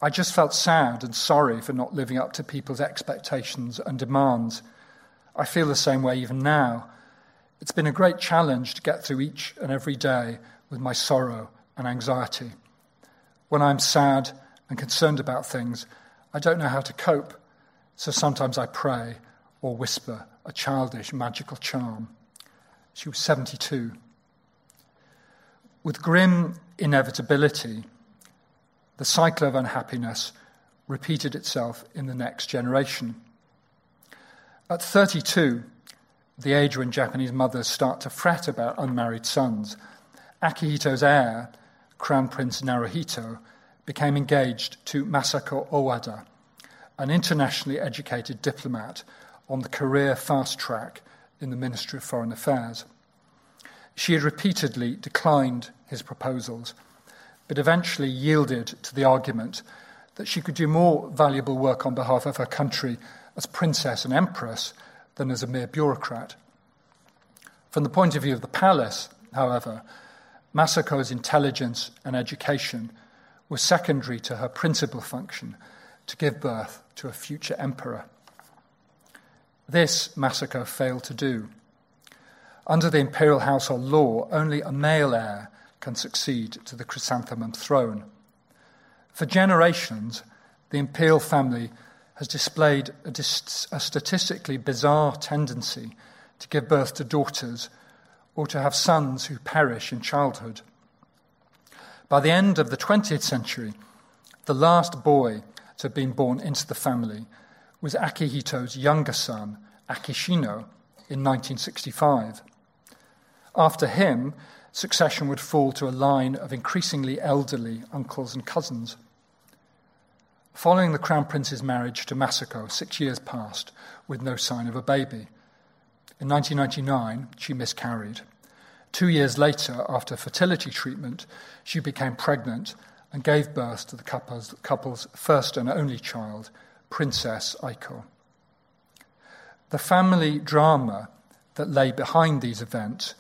Speaker 1: I just felt sad and sorry for not living up to people's expectations and demands. I feel the same way even now. It's been a great challenge to get through each and every day with my sorrow and anxiety. When I'm sad and concerned about things, I don't know how to cope, so sometimes I pray or whisper a childish magical charm. She was 72. With grim inevitability, the cycle of unhappiness repeated itself in the next generation. At 32, the age when Japanese mothers start to fret about unmarried sons, Akihito's heir, Crown Prince Naruhito, became engaged to Masako Owada, an internationally educated diplomat on the career fast track in the Ministry of Foreign Affairs. She had repeatedly declined his proposals, but eventually yielded to the argument that she could do more valuable work on behalf of her country as princess and empress than as a mere bureaucrat. From the point of view of the palace, however, Masako's intelligence and education were secondary to her principal function to give birth to a future emperor. This Masako failed to do. Under the imperial household law, only a male heir can succeed to the chrysanthemum throne. For generations, the imperial family has displayed a, dis- a, statistically bizarre tendency to give birth to daughters or to have sons who perish in childhood. By the end of the 20th century, the last boy to have been born into the family was Akihito's younger son, Akishino, in 1965. After him, succession would fall to a line of increasingly elderly uncles and cousins. Following the Crown Prince's marriage to Masako, six years passed with no sign of a baby. In 1999, she miscarried. Two years later, after fertility treatment, she became pregnant and gave birth to the couple's, couple's first and only child, Princess Aiko. The family drama that lay behind these events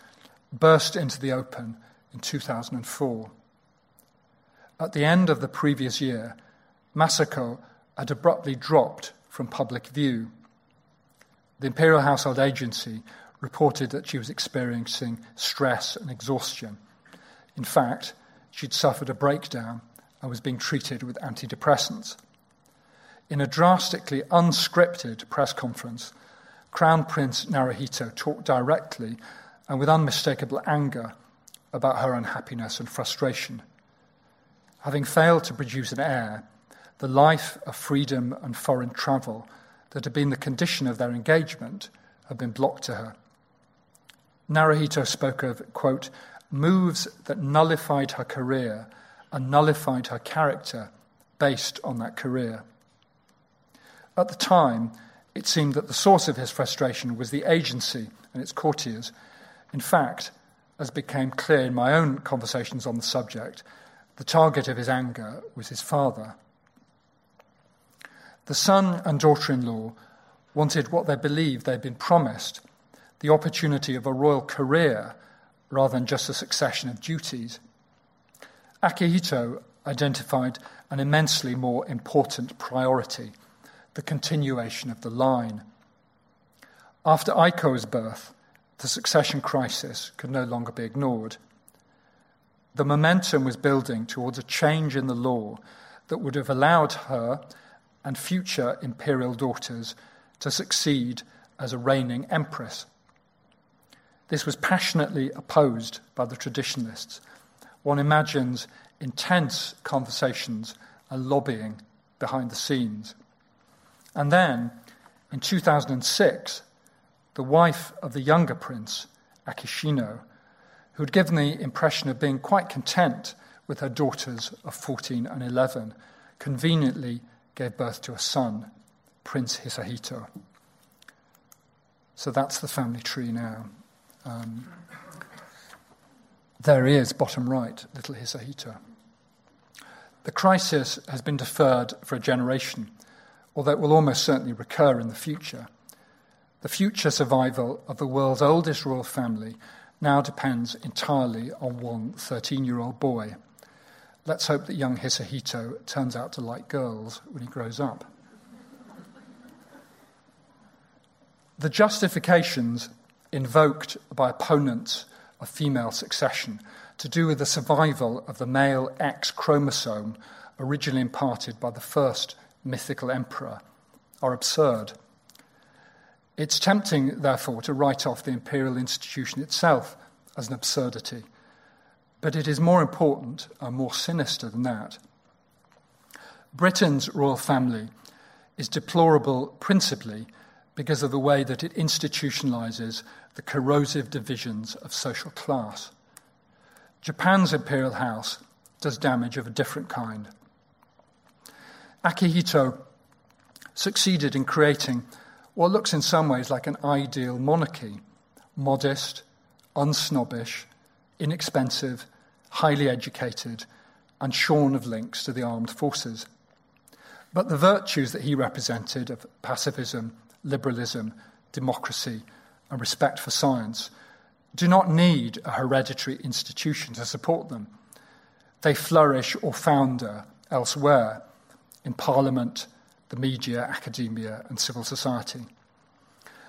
Speaker 1: burst into the open in 2004. At the end of the previous year, Masako had abruptly dropped from public view. The Imperial Household Agency reported that she was experiencing stress and exhaustion. In fact, she'd suffered a breakdown and was being treated with antidepressants. In a drastically unscripted press conference, Crown Prince Naruhito talked directly and with unmistakable anger about her unhappiness and frustration. Having failed to produce an heir, the life of freedom and foreign travel that had been the condition of their engagement had been blocked to her. Naruhito spoke of, quote, moves that nullified her career and nullified her character based on that career. At the time, it seemed that the source of his frustration was the agency and its courtiers. In fact, as became clear in my own conversations on the subject, the target of his anger was his father. The son and daughter in law wanted what they believed they'd been promised the opportunity of a royal career rather than just a succession of duties. Akihito identified an immensely more important priority the continuation of the line. After Aiko's birth, the succession crisis could no longer be ignored. The momentum was building towards a change in the law that would have allowed her and future imperial daughters to succeed as a reigning empress. This was passionately opposed by the traditionalists. One imagines intense conversations and lobbying behind the scenes. And then, In 2006, the wife of the younger prince, Akishino, who had given the impression of being quite content with her daughters of 14 and 11, conveniently gave birth to a son, Prince Hisahito. So that's the family tree now. Um, there he is, bottom right, little Hisahito. The crisis has been deferred for a generation, although it will almost certainly recur in the future. The future survival of the world's oldest royal family now depends entirely on one 13 year old boy. Let's hope that young Hisahito turns out to like girls when he grows up. The justifications invoked by opponents of female succession to do with the survival of the male X chromosome originally imparted by the first mythical emperor are absurd. It's tempting, therefore, to write off the imperial institution itself as an absurdity, but it is more important and more sinister than that. Britain's royal family is deplorable principally because of the way that it institutionalizes the corrosive divisions of social class. Japan's imperial house does damage of a different kind. Akihito succeeded in creating what looks in some ways like an ideal monarchy modest, unsnobbish, inexpensive, highly educated, and shorn of links to the armed forces. But the virtues that he represented of pacifism, liberalism, democracy, and respect for science do not need a hereditary institution to support them. They flourish or founder elsewhere in parliament, the media, academia, and civil society.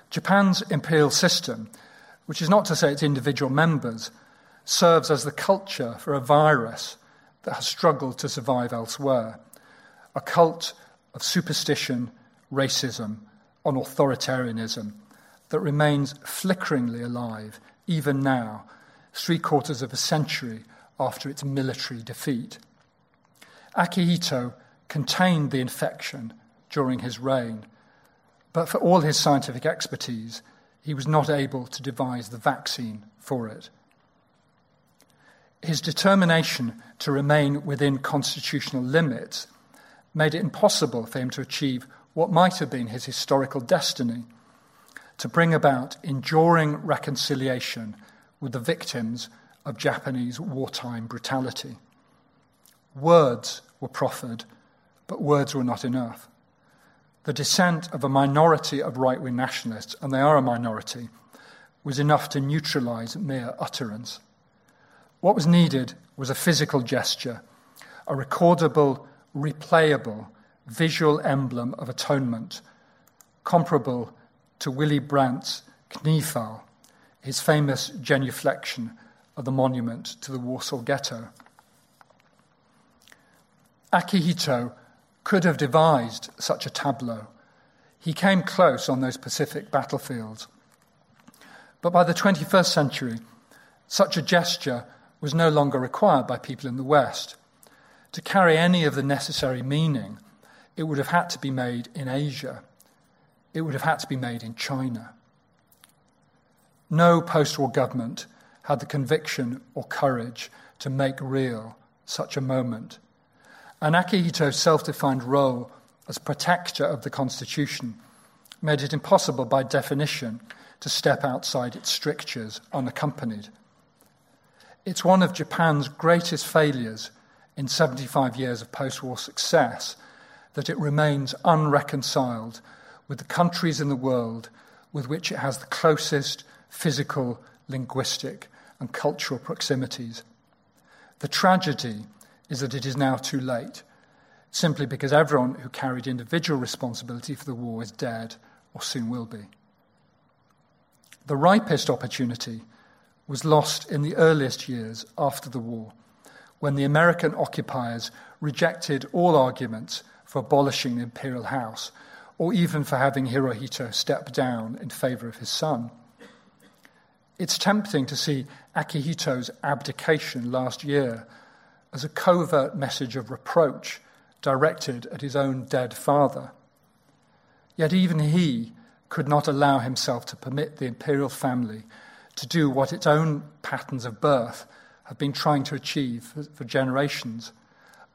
Speaker 1: Japan's imperial system, which is not to say its individual members, serves as the culture for a virus that has struggled to survive elsewhere a cult of superstition, racism, and authoritarianism that remains flickeringly alive even now, three quarters of a century after its military defeat. Akihito contained the infection during his reign, but for all his scientific expertise, he was not able to devise the vaccine for it. His determination to remain within constitutional limits made it impossible for him to achieve what might have been his historical destiny to bring about enduring reconciliation with the victims of Japanese wartime brutality. Words were proffered, but words were not enough. The dissent of a minority of right wing nationalists, and they are a minority, was enough to neutralize mere utterance. What was needed was a physical gesture, a recordable, replayable, visual emblem of atonement, comparable to Willy Brandt's Kniefall, his famous genuflection of the monument to the Warsaw Ghetto. Akihito could have devised such a tableau. He came close on those Pacific battlefields. But by the 21st century, such a gesture was no longer required by people in the West. To carry any of the necessary meaning, it would have had to be made in Asia it would have had to be made in China. No post war government had the conviction or courage to make real such a moment. And Akihito's self defined role as protector of the Constitution made it impossible by definition to step outside its strictures unaccompanied. It's one of Japan's greatest failures in 75 years of post war success that it remains unreconciled with the countries in the world with which it has the closest physical, linguistic, and cultural proximities. The tragedy is that it is now too late, simply because everyone who carried individual responsibility for the war is dead or soon will be. The ripest opportunity was lost in the earliest years after the war, when the American occupiers rejected all arguments for abolishing the imperial house or even for having Hirohito step down in favor of his son. It's tempting to see Akihito's abdication last year as a covert message of reproach directed at his own dead father. Yet even he could not allow himself to permit the imperial family to do what its own patterns of birth have been trying to achieve for, generations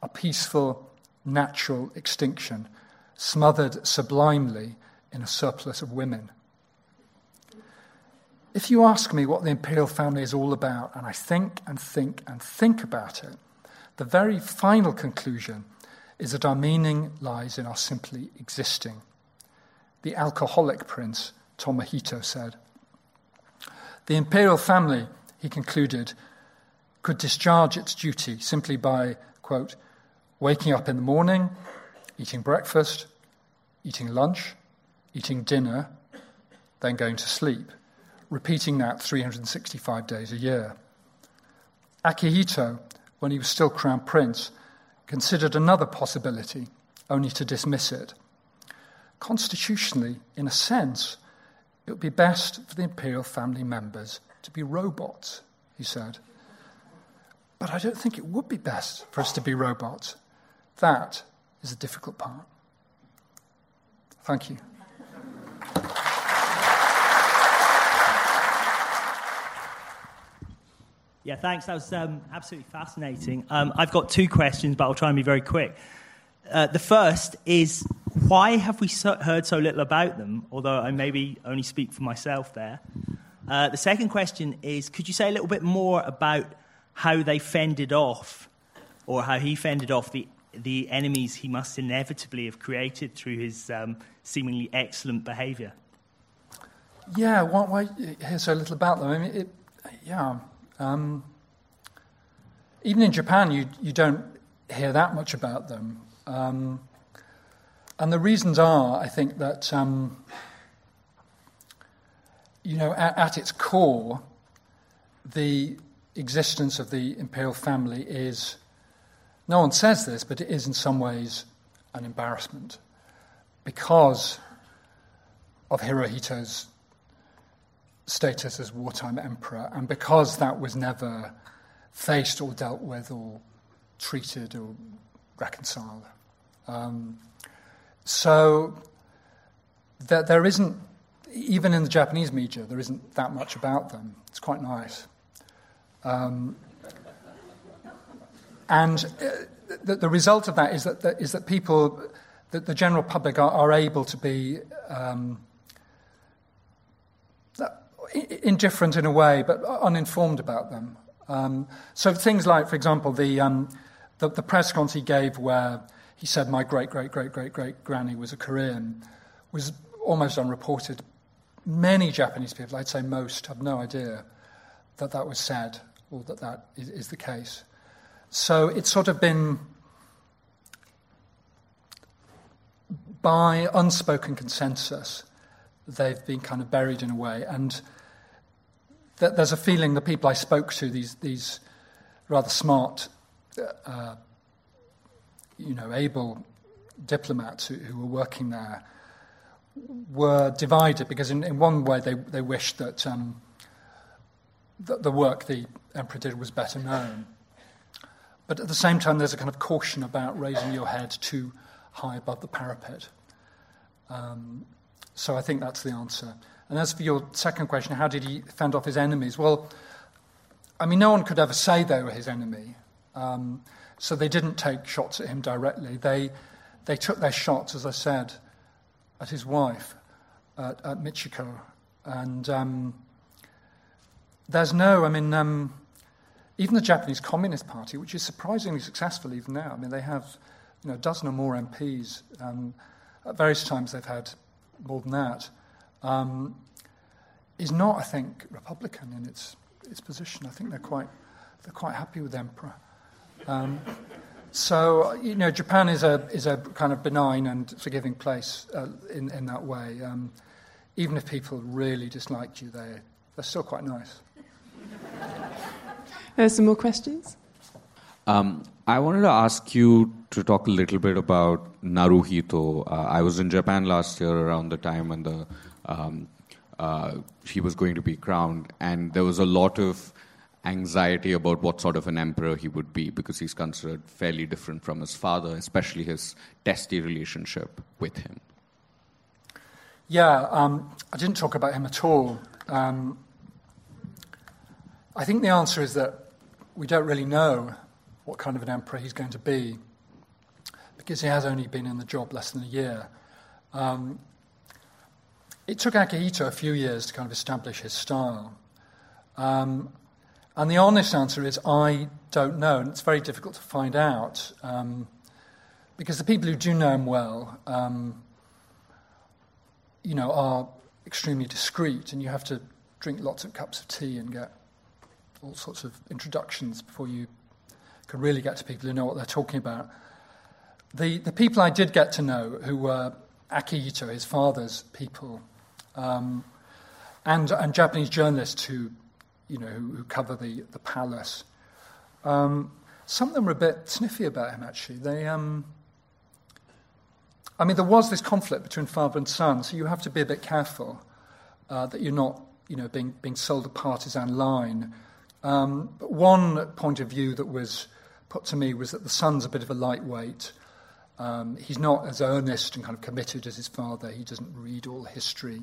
Speaker 1: a peaceful, natural extinction, smothered sublimely in a surplus of women. If you ask me what the imperial family is all about, and I think and think and think about it, the very final conclusion is that our meaning lies in our simply existing. The alcoholic prince, Tomohito, said. The imperial family, he concluded, could discharge its duty simply by, quote, waking up in the morning, eating breakfast, eating lunch, eating dinner, then going to sleep, repeating that 365 days a year. Akihito, when he was still crown prince, considered another possibility, only to dismiss it. Constitutionally, in a sense, it would be best for the imperial family members to be robots, he said. But I don't think it would be best for us to be robots. That is the difficult part. Thank you.
Speaker 2: Yeah, thanks. That was um, absolutely fascinating. Um, I've got two questions, but I'll try and be very quick. Uh, the first is why have we so, heard so little about them? Although I maybe only speak for myself there. Uh, the second question is could you say a little bit more about how they fended off, or how he fended off the, the enemies he must inevitably have created through his um, seemingly excellent behaviour?
Speaker 1: Yeah, why, why hear so little about them? I mean, it, yeah. Um, even in Japan, you, you don't hear that much about them. Um, and the reasons are, I think, that, um, you know, at, at, its core, the existence of the imperial family is, no one says this, but it is in some ways an embarrassment because of Hirohito's status as wartime emperor, and because that was never faced or dealt with or treated or reconciled. Um, so that there isn't, even in the Japanese media, there isn't that much about them. It's quite nice. Um, and uh, the, the, result of that is that, that, is that people, that the general public are, are able to be um, indifferent in a way, but uninformed about them. Um, so things like, for example, the, um, the, the press conference he gave where he said my great, great, great, great, great granny was a Korean was almost unreported. Many Japanese people, I'd say most, have no idea that that was said or that that is, is the case. So it's sort of been by unspoken consensus, they've been kind of buried in a way. And th- there's a feeling the people I spoke to, these, these rather smart, uh, you know, able diplomats who, who, were working there, were divided because, in, in one way, they, they wished that, um, that the work the emperor did was better known. But at the same time, there's a kind of caution about raising your head too high above the parapet. Um, so I think that's the answer. And as for your second question, how did he fend off his enemies? Well, I mean, no one could ever say they were his enemy. Um, so they didn't take shots at him directly. They, they took their shots, as I said, at his wife, at, at Michiko. And um, there's no, I mean, um, even the Japanese Communist Party, which is surprisingly successful even now, I mean, they have you know, a dozen or more MPs. Um, at various times they've had more than that, um, is not, I think, Republican in its, its position. I think they're quite, they're quite happy with the emperor. Um, so, you know, Japan is a, is a kind of benign and forgiving place uh, in, in that way. Um, even if people really disliked you, they, they're still quite nice.
Speaker 3: Uh, some more questions?
Speaker 4: Um, I wanted to ask you to talk a little bit about Naruhito. Uh, I was in Japan last year around the time when the um, uh, he was going to be crowned, and there was a lot of anxiety about what sort of an emperor he would be because he's considered fairly different from his father, especially his testy relationship with him.
Speaker 1: Yeah, um, I didn't talk about him at all. Um, I think the answer is that we don't really know what kind of an emperor he's going to be because he has only been in the job less than a year. Um, it took Akihito a few years to kind of establish his style. Um, and the honest answer is I don't know, and it's very difficult to find out um, because the people who do know him well, um, you know, are extremely discreet, and you have to drink lots of cups of tea and get all sorts of introductions before you really get to people who know what they're talking about. The, the people I did get to know, who were Akihito, his father's people, um, and, and Japanese journalists who, you know, who, who cover the, the palace, um, some of them were a bit sniffy about him, actually. They, um, I mean, there was this conflict between father and son, so you have to be a bit careful uh, that you're not, you know, being, being sold a partisan line um, but one point of view that was put to me was that the son's a bit of a lightweight. Um, he's not as earnest and kind of committed as his father. He doesn't read all history.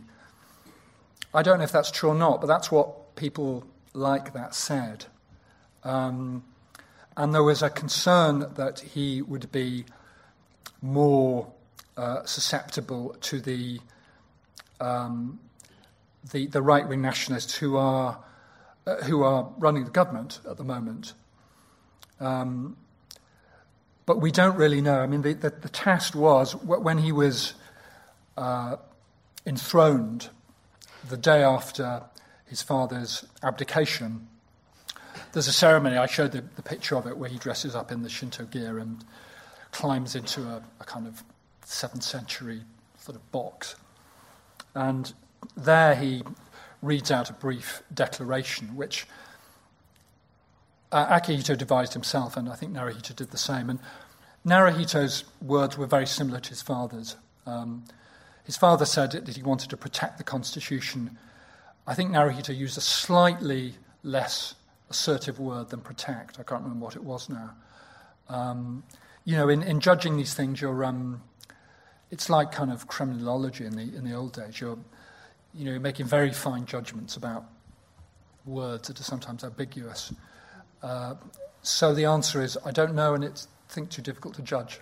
Speaker 1: I don't know if that's true or not, but that's what people like that said. Um, and there was a concern that he would be more uh, susceptible to the, um, the, the right wing nationalists who are uh, who are running the government at the moment. Um, but we don't really know. I mean, the, the, the test was when he was uh, enthroned the day after his father's abdication. There's a ceremony, I showed the, the picture of it, where he dresses up in the Shinto gear and climbs into a, a kind of 7th century sort of box. And there he reads out a brief declaration, which uh, Akihito devised himself, and I think Naruhito did the same. And Naruhito's words were very similar to his father's. Um, his father said that he wanted to protect the Constitution. I think Naruhito used a slightly less assertive word than protect. I can't remember what it was now. Um, you know, in, in judging these things, you're, um, it's like kind of Kremlinology in the, in the old days. You're, you know, making very fine judgments about words that are sometimes ambiguous. So the answer is I don't know, and it's I think too difficult to judge.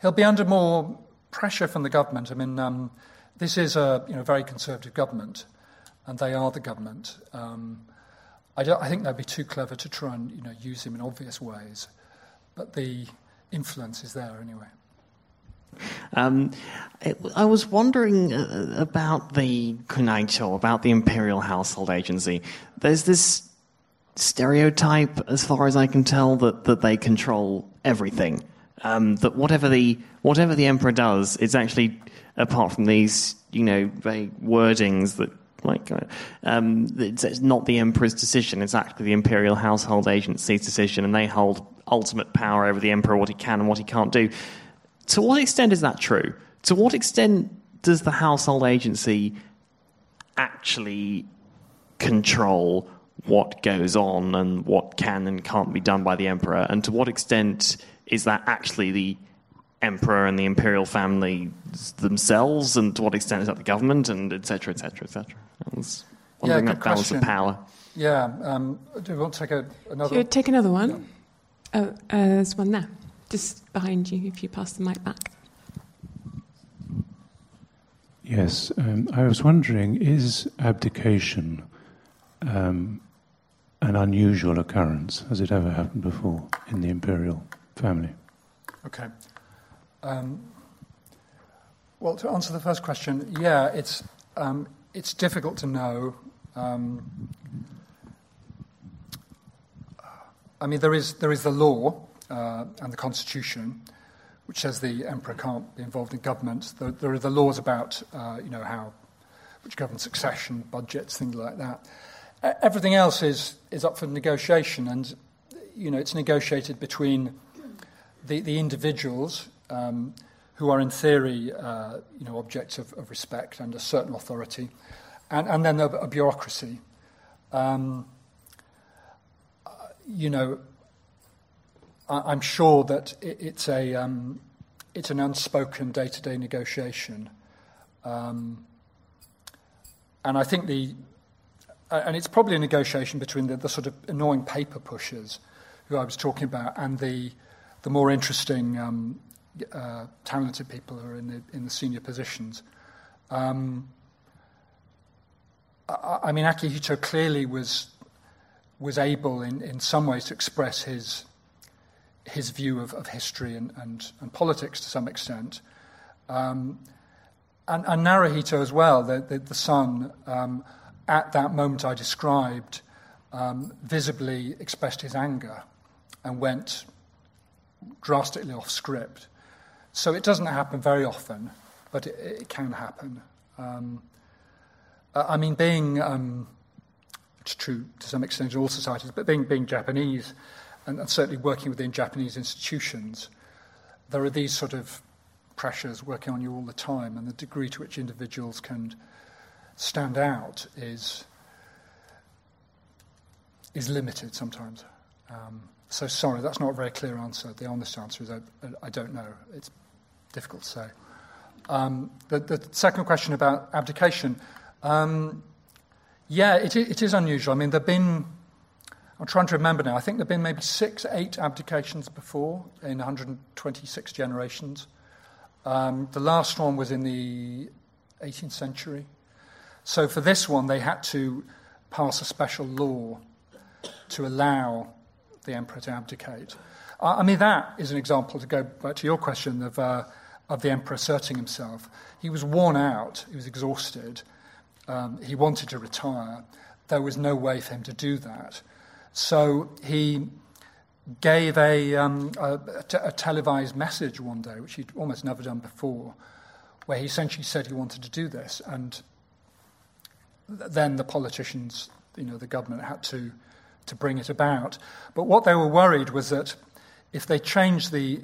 Speaker 1: He'll be under more pressure from the government. I mean, um, this is a you know very conservative government, and they are the government. Um, I, I, think they'd be too clever to try and you know use him in obvious ways, but the influence is there anyway.
Speaker 3: Um, I was wondering uh, about the Kunaicho, about the Imperial Household Agency. There's this stereotype, as far as I can tell, that, that they control everything. Um, that whatever the whatever the emperor does, it's actually apart from these, you know, vague wordings that like uh, um, it's, it's, not the emperor's decision; it's actually the imperial household agency's decision, and they hold ultimate power over the emperor, what he can and what he can't do to what extent is that true? To what extent does the household agency actually control what goes on and what can and can't be done by the emperor? And to what extent is that actually the emperor and the imperial family themselves? And to what extent is that the government? And etc. etc. etc. Wondering
Speaker 1: yeah,
Speaker 3: that balance
Speaker 1: question.
Speaker 3: of power.
Speaker 1: Yeah. Um, do you want to take a, another?
Speaker 5: You take another one. Yeah. Oh, uh, there's one there just behind you if you pass the mic back.
Speaker 6: Yes, um, I was wondering is abdication um, an unusual occurrence? Has it ever happened before in the imperial family?
Speaker 1: Okay. Um, well, to answer the first question, yeah, it's, um, it's difficult to know. Um, I mean, there is, there is the law, uh, and the Constitution, which says the emperor can't be involved in government. There, there are the laws about, uh, you know, how which govern succession, budgets, things like that. Everything else is is up for negotiation, and you know, it's negotiated between the, the individuals um, who are, in theory, uh, you know, objects of, of, respect and a certain authority, and, and then a, a bureaucracy. Um, uh, you know, I'm sure that it's a um, it's an unspoken day-to-day negotiation. Um, and I think the and it's probably a negotiation between the, the sort of annoying paper pushers who I was talking about and the the more interesting um, uh, talented people who are in the in the senior positions. Um, I, I mean, Akihito clearly was was able, in, in some ways, to express his his view of, of history and, and, and politics to some extent. Um, and, and Naruhito as well, the, the, the son, um, at that moment I described, um, visibly expressed his anger and went drastically off script. So it doesn't happen very often, but it, it can happen. Um, I mean, being, um, it's true to some extent in all societies, but being, being Japanese, and, and certainly working within Japanese institutions, there are these sort of pressures working on you all the time, and the degree to which individuals can stand out is is limited sometimes. Um, so sorry, that's not a very clear answer. The honest answer is I, I don't know. It's difficult to say. Um, the, the, second question about abdication, um, yeah, it, it is unusual. I mean, there've been I'm trying to remember now. I think there have been maybe six, eight abdications before in 126 generations. Um, the last one was in the 18th century. So for this one, they had to pass a special law to allow the emperor to abdicate. I mean, that is an example, to go back to your question, of, uh, of the emperor asserting himself. He was worn out, he was exhausted, um, he wanted to retire. There was no way for him to do that. So he gave a, um, a, a, televised message one day, which he'd almost never done before, where he essentially said he wanted to do this. And then the politicians, you know, the government had to, to bring it about. But what they were worried was that if they changed the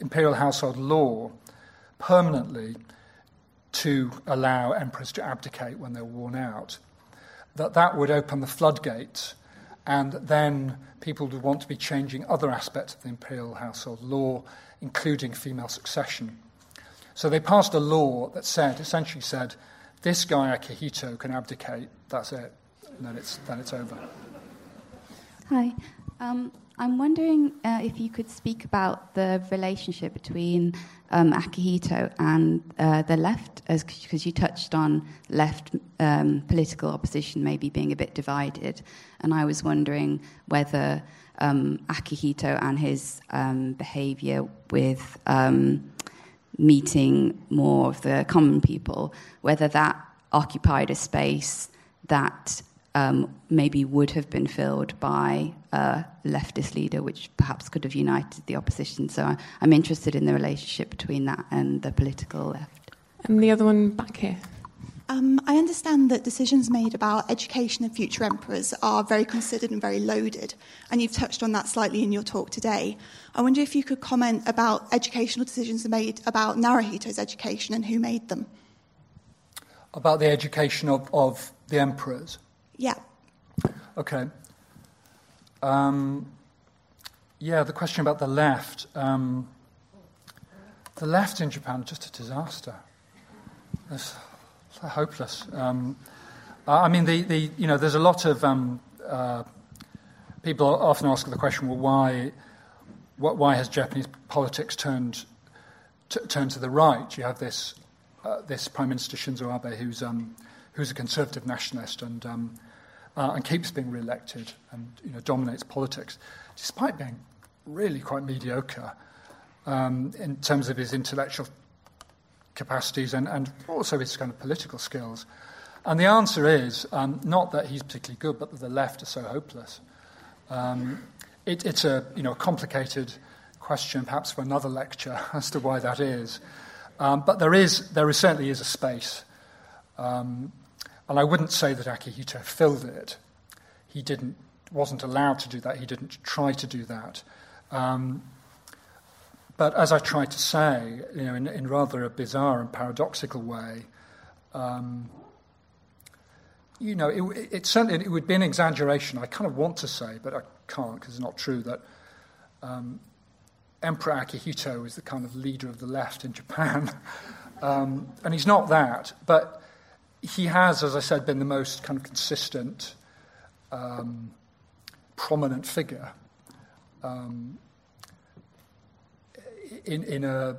Speaker 1: imperial household law permanently to allow emperors to abdicate when they're worn out, that that would open the floodgates and then people would want to be changing other aspects of the imperial household law, including female succession. So they passed a law that said, essentially said, this guy Akihito can abdicate, that's it, and then it's, then it's over.
Speaker 7: Hi. Um, I'm wondering uh, if you could speak about the relationship between um, Akihito and uh, the left, because you touched on left um, political opposition maybe being a bit divided. And I was wondering whether um, Akihito and his um, behavior with um, meeting more of the common people, whether that occupied a space that um, maybe would have been filled by a leftist leader, which perhaps could have united the opposition. So I'm interested in the relationship between that and the political left.
Speaker 5: And the other one back here.
Speaker 8: Um, I understand that decisions made about education of future emperors are very considered and very loaded, and you've touched on that slightly in your talk today. I wonder if you could comment about educational decisions made about Naruhito's education and who made them.
Speaker 1: About the education of, of the emperors?
Speaker 8: Yeah.
Speaker 1: Okay. Um, yeah, the question about the left. Um, the left in Japan is just a disaster. It's hopeless. Um, I mean, the, the, you know, there's a lot of um, uh, people often ask the question, well, why, why has Japanese politics turned t- turned to the right? You have this uh, this Prime Minister Shinzo Abe, who's um, who's a conservative nationalist and um, uh, and keeps being re-elected and you know, dominates politics, despite being really quite mediocre um, in terms of his intellectual capacities and, and also his kind of political skills. And the answer is um, not that he's particularly good, but that the left are so hopeless. Um, it, it's a you know, complicated question, perhaps for another lecture, as to why that is. Um, but there is, there is, certainly is a space um, and I wouldn't say that Akihito filled it. He didn't, wasn't allowed to do that. He didn't try to do that. But as I tried to say, you know, in, in rather a bizarre and paradoxical way, um, you know, it, it, certainly it would be an exaggeration. I kind of want to say, but I can't because it's not true that um, Emperor Akihito is the kind of leader of the left in Japan, um, and he's not that. But he has, as I said, been the most kind of consistent, um, prominent figure um, in, in a,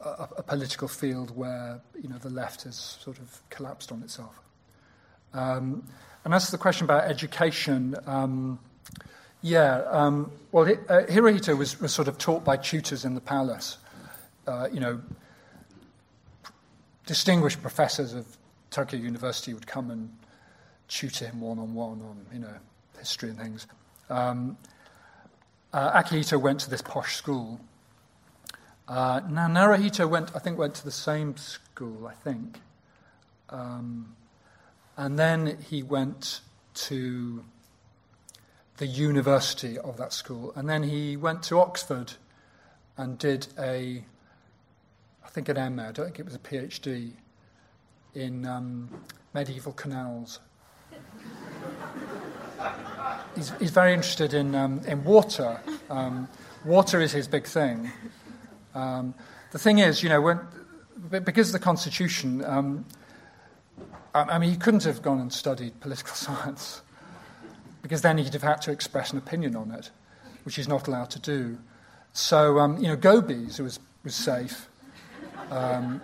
Speaker 1: a, a, political field where you know the left has sort of collapsed on itself. Um, and as to the question about education, um, yeah, um, well, uh, Hirohito was, was sort of taught by tutors in the palace. Uh, you know, distinguished professors of Tokyo University would come and tutor him one on one on, you know, history and things. Um, uh, Akihito went to this posh school. Uh, now, Naruhito went, I think, went to the same school, I think. Um, and then he went to the university of that school. And then he went to Oxford and did a, I think an MA, I don't think it was a PhD, in um, medieval canals. he's, he's, very interested in, um, in water. Um, water is his big thing. Um, the thing is, you know, when, because of the Constitution, um, I mean, he couldn't have gone and studied political science because then he'd have had to express an opinion on it, which he's not allowed to do. So, um, you know, Gobies was, was safe um,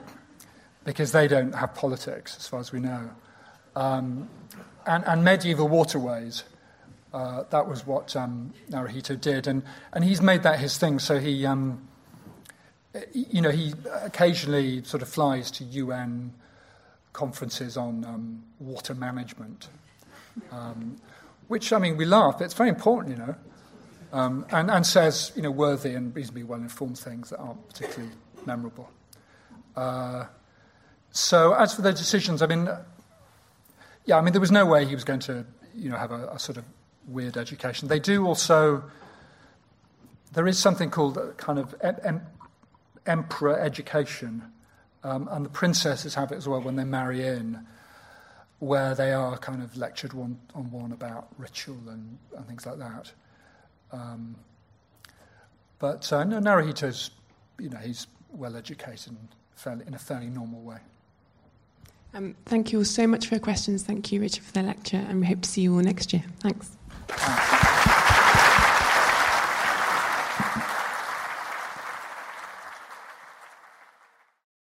Speaker 1: because they don't have politics, as far as we know. Um, and, and, medieval waterways, uh, that was what um, Naruhito did. And, and he's made that his thing, so he, um, you know, he occasionally sort of flies to UN conferences on um, water management. Um, which, I mean, we laugh, but it's very important, you know, um, and, and says, you know, worthy and reasonably well informed things that aren't particularly memorable. Uh, so, as for the decisions, I mean, yeah, I mean, there was no way he was going to, you know, have a, a sort of weird education. They do also, there is something called kind of em- emperor education, um, and the princesses have it as well when they marry in where they are kind of lectured one on one about ritual and, and things like that. Um, but uh, no, Naruhito's, you know, he's well educated and fairly, in a fairly normal way.
Speaker 5: Um, thank you all so much for your questions. Thank you, Richard, for the lecture, and we hope to see you all next year. Thanks.